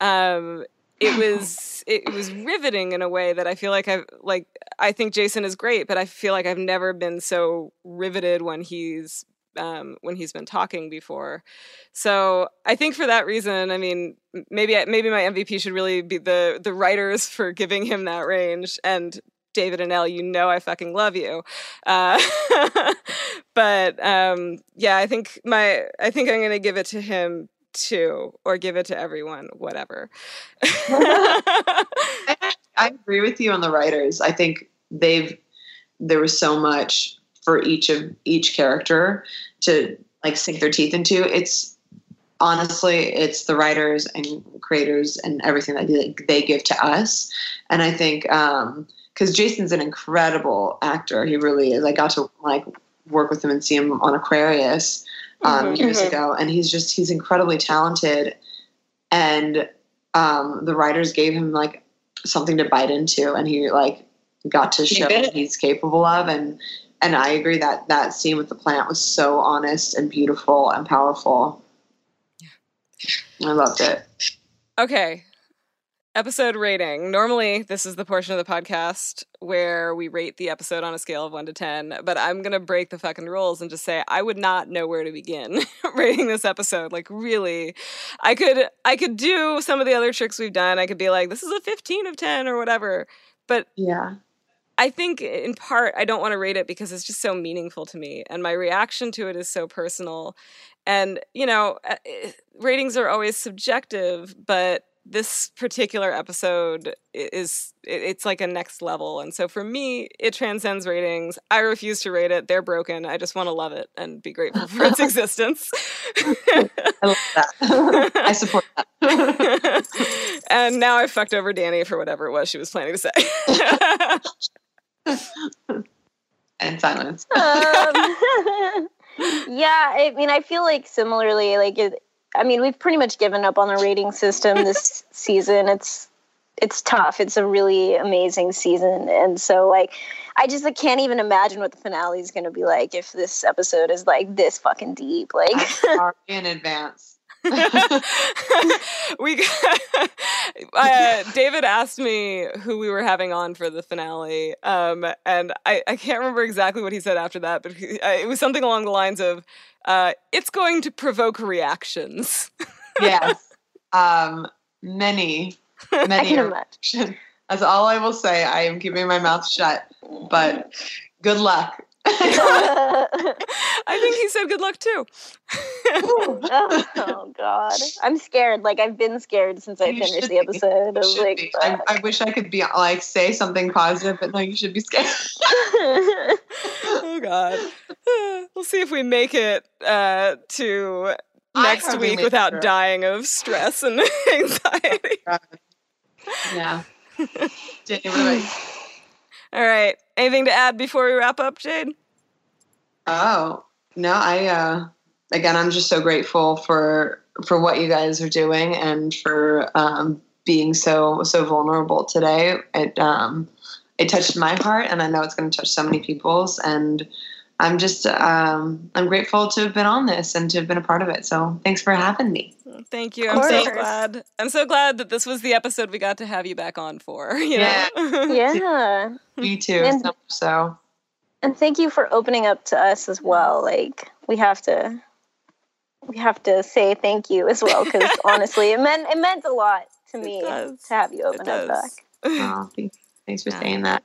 um it was it, was riveting in a way that I feel like I've like I think Jason is great, but I feel like I've never been so riveted when he's um, when he's been talking before. So I think for that reason, I mean, maybe maybe my MVP should really be the the writers for giving him that range and. David and Elle, you know I fucking love you, uh, but um, yeah, I think my I think I'm gonna give it to him too, or give it to everyone, whatever. I, I agree with you on the writers. I think they've there was so much for each of each character to like sink their teeth into. It's honestly it's the writers and creators and everything that they, they give to us. And I think um because Jason's an incredible actor, he really is. I got to like work with him and see him on Aquarius um, Mhm. years Mhm. ago, and he's just he's incredibly talented. And um, the writers gave him like something to bite into, and he like got to show what he's capable of. And and I agree that that scene with the plant was so honest and beautiful and powerful. Yeah, I loved it. Okay. Episode rating. Normally, this is the portion of the podcast where we rate the episode on a scale of 1 to 10, but I'm going to break the fucking rules and just say I would not know where to begin rating this episode. Like really, I could I could do some of the other tricks we've done. I could be like this is a 15 of 10 or whatever. But Yeah. I think in part I don't want to rate it because it's just so meaningful to me and my reaction to it is so personal. And you know, uh, eh, ratings are always subjective, but this particular episode is it's like a next level and so for me it transcends ratings i refuse to rate it they're broken i just want to love it and be grateful for its existence I love that. I support that. and now i fucked over danny for whatever it was she was planning to say and silence. um, yeah, I mean, I feel like similarly, like it, I mean, we've pretty much given up on the rating system this season. It's it's tough. It's a really amazing season, and so like, I just like, can't even imagine what the finale is going to be like if this episode is like this fucking deep. Like, in advance. we got, uh, David asked me who we were having on for the finale, um, and I, I can't remember exactly what he said after that, but he, uh, it was something along the lines of, uh, "It's going to provoke reactions." yes, um, many, many. That's all I will say. I am keeping my mouth shut, but good luck. I think he said good luck too. oh, oh, God, I'm scared. Like I've been scared since I You finished the episode. I like. I, I wish I could be like say something positive, but no, you should be scared. oh God. We'll see if we make it uh, to next week without it. dying of stress and anxiety. yeah. Jenny, what about you? All right. Anything to add before we wrap up, Jade? Oh no, I uh, again, I'm just so grateful for for what you guys are doing and for um, being so so vulnerable today. It um, it touched my heart, and I know it's going to touch so many people's. And I'm just um, I'm grateful to have been on this and to have been a part of it. So thanks for having me. Thank you. I'm so glad. I'm so glad that this was the episode we got to have you back on for. You know? yeah. Me too. And- so so. And thank you for opening up to us as well. Like we have to we have to say thank you as well because honestly it meant it meant a lot to me to have you open up back. Oh, thanks, thanks for Yeah. saying that.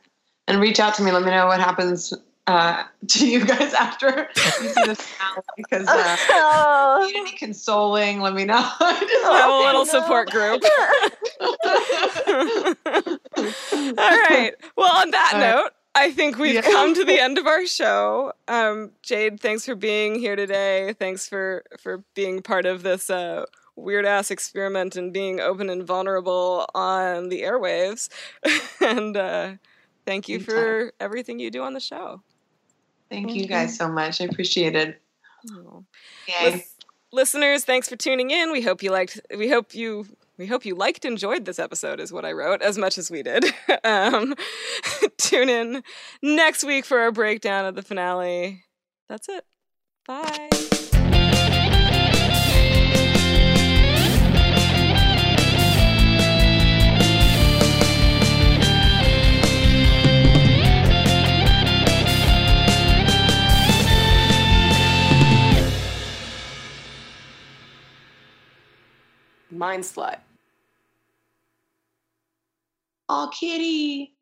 And reach out to me. Let me know what happens uh, to you guys after you see this finale because uh, if oh. you need any consoling, let me know. have a little no. support group. All right. Well, on that All right. note, I think we've Yeah. come to the end of our show. Um, Jade, thanks for being here today. Thanks for for being part of this uh, weird ass experiment and being open and vulnerable on the airwaves. and uh, thank you for everything you do on the show. Thank you guys so much. I appreciate it. Oh. Yay. Lis- listeners, thanks for tuning in. We hope you liked. We hope you. We hope you liked, enjoyed this episode, is what I wrote, as much as we did. um, tune in next week for our breakdown of the finale. That's it. Bye. Mind slut. Oh, kitty.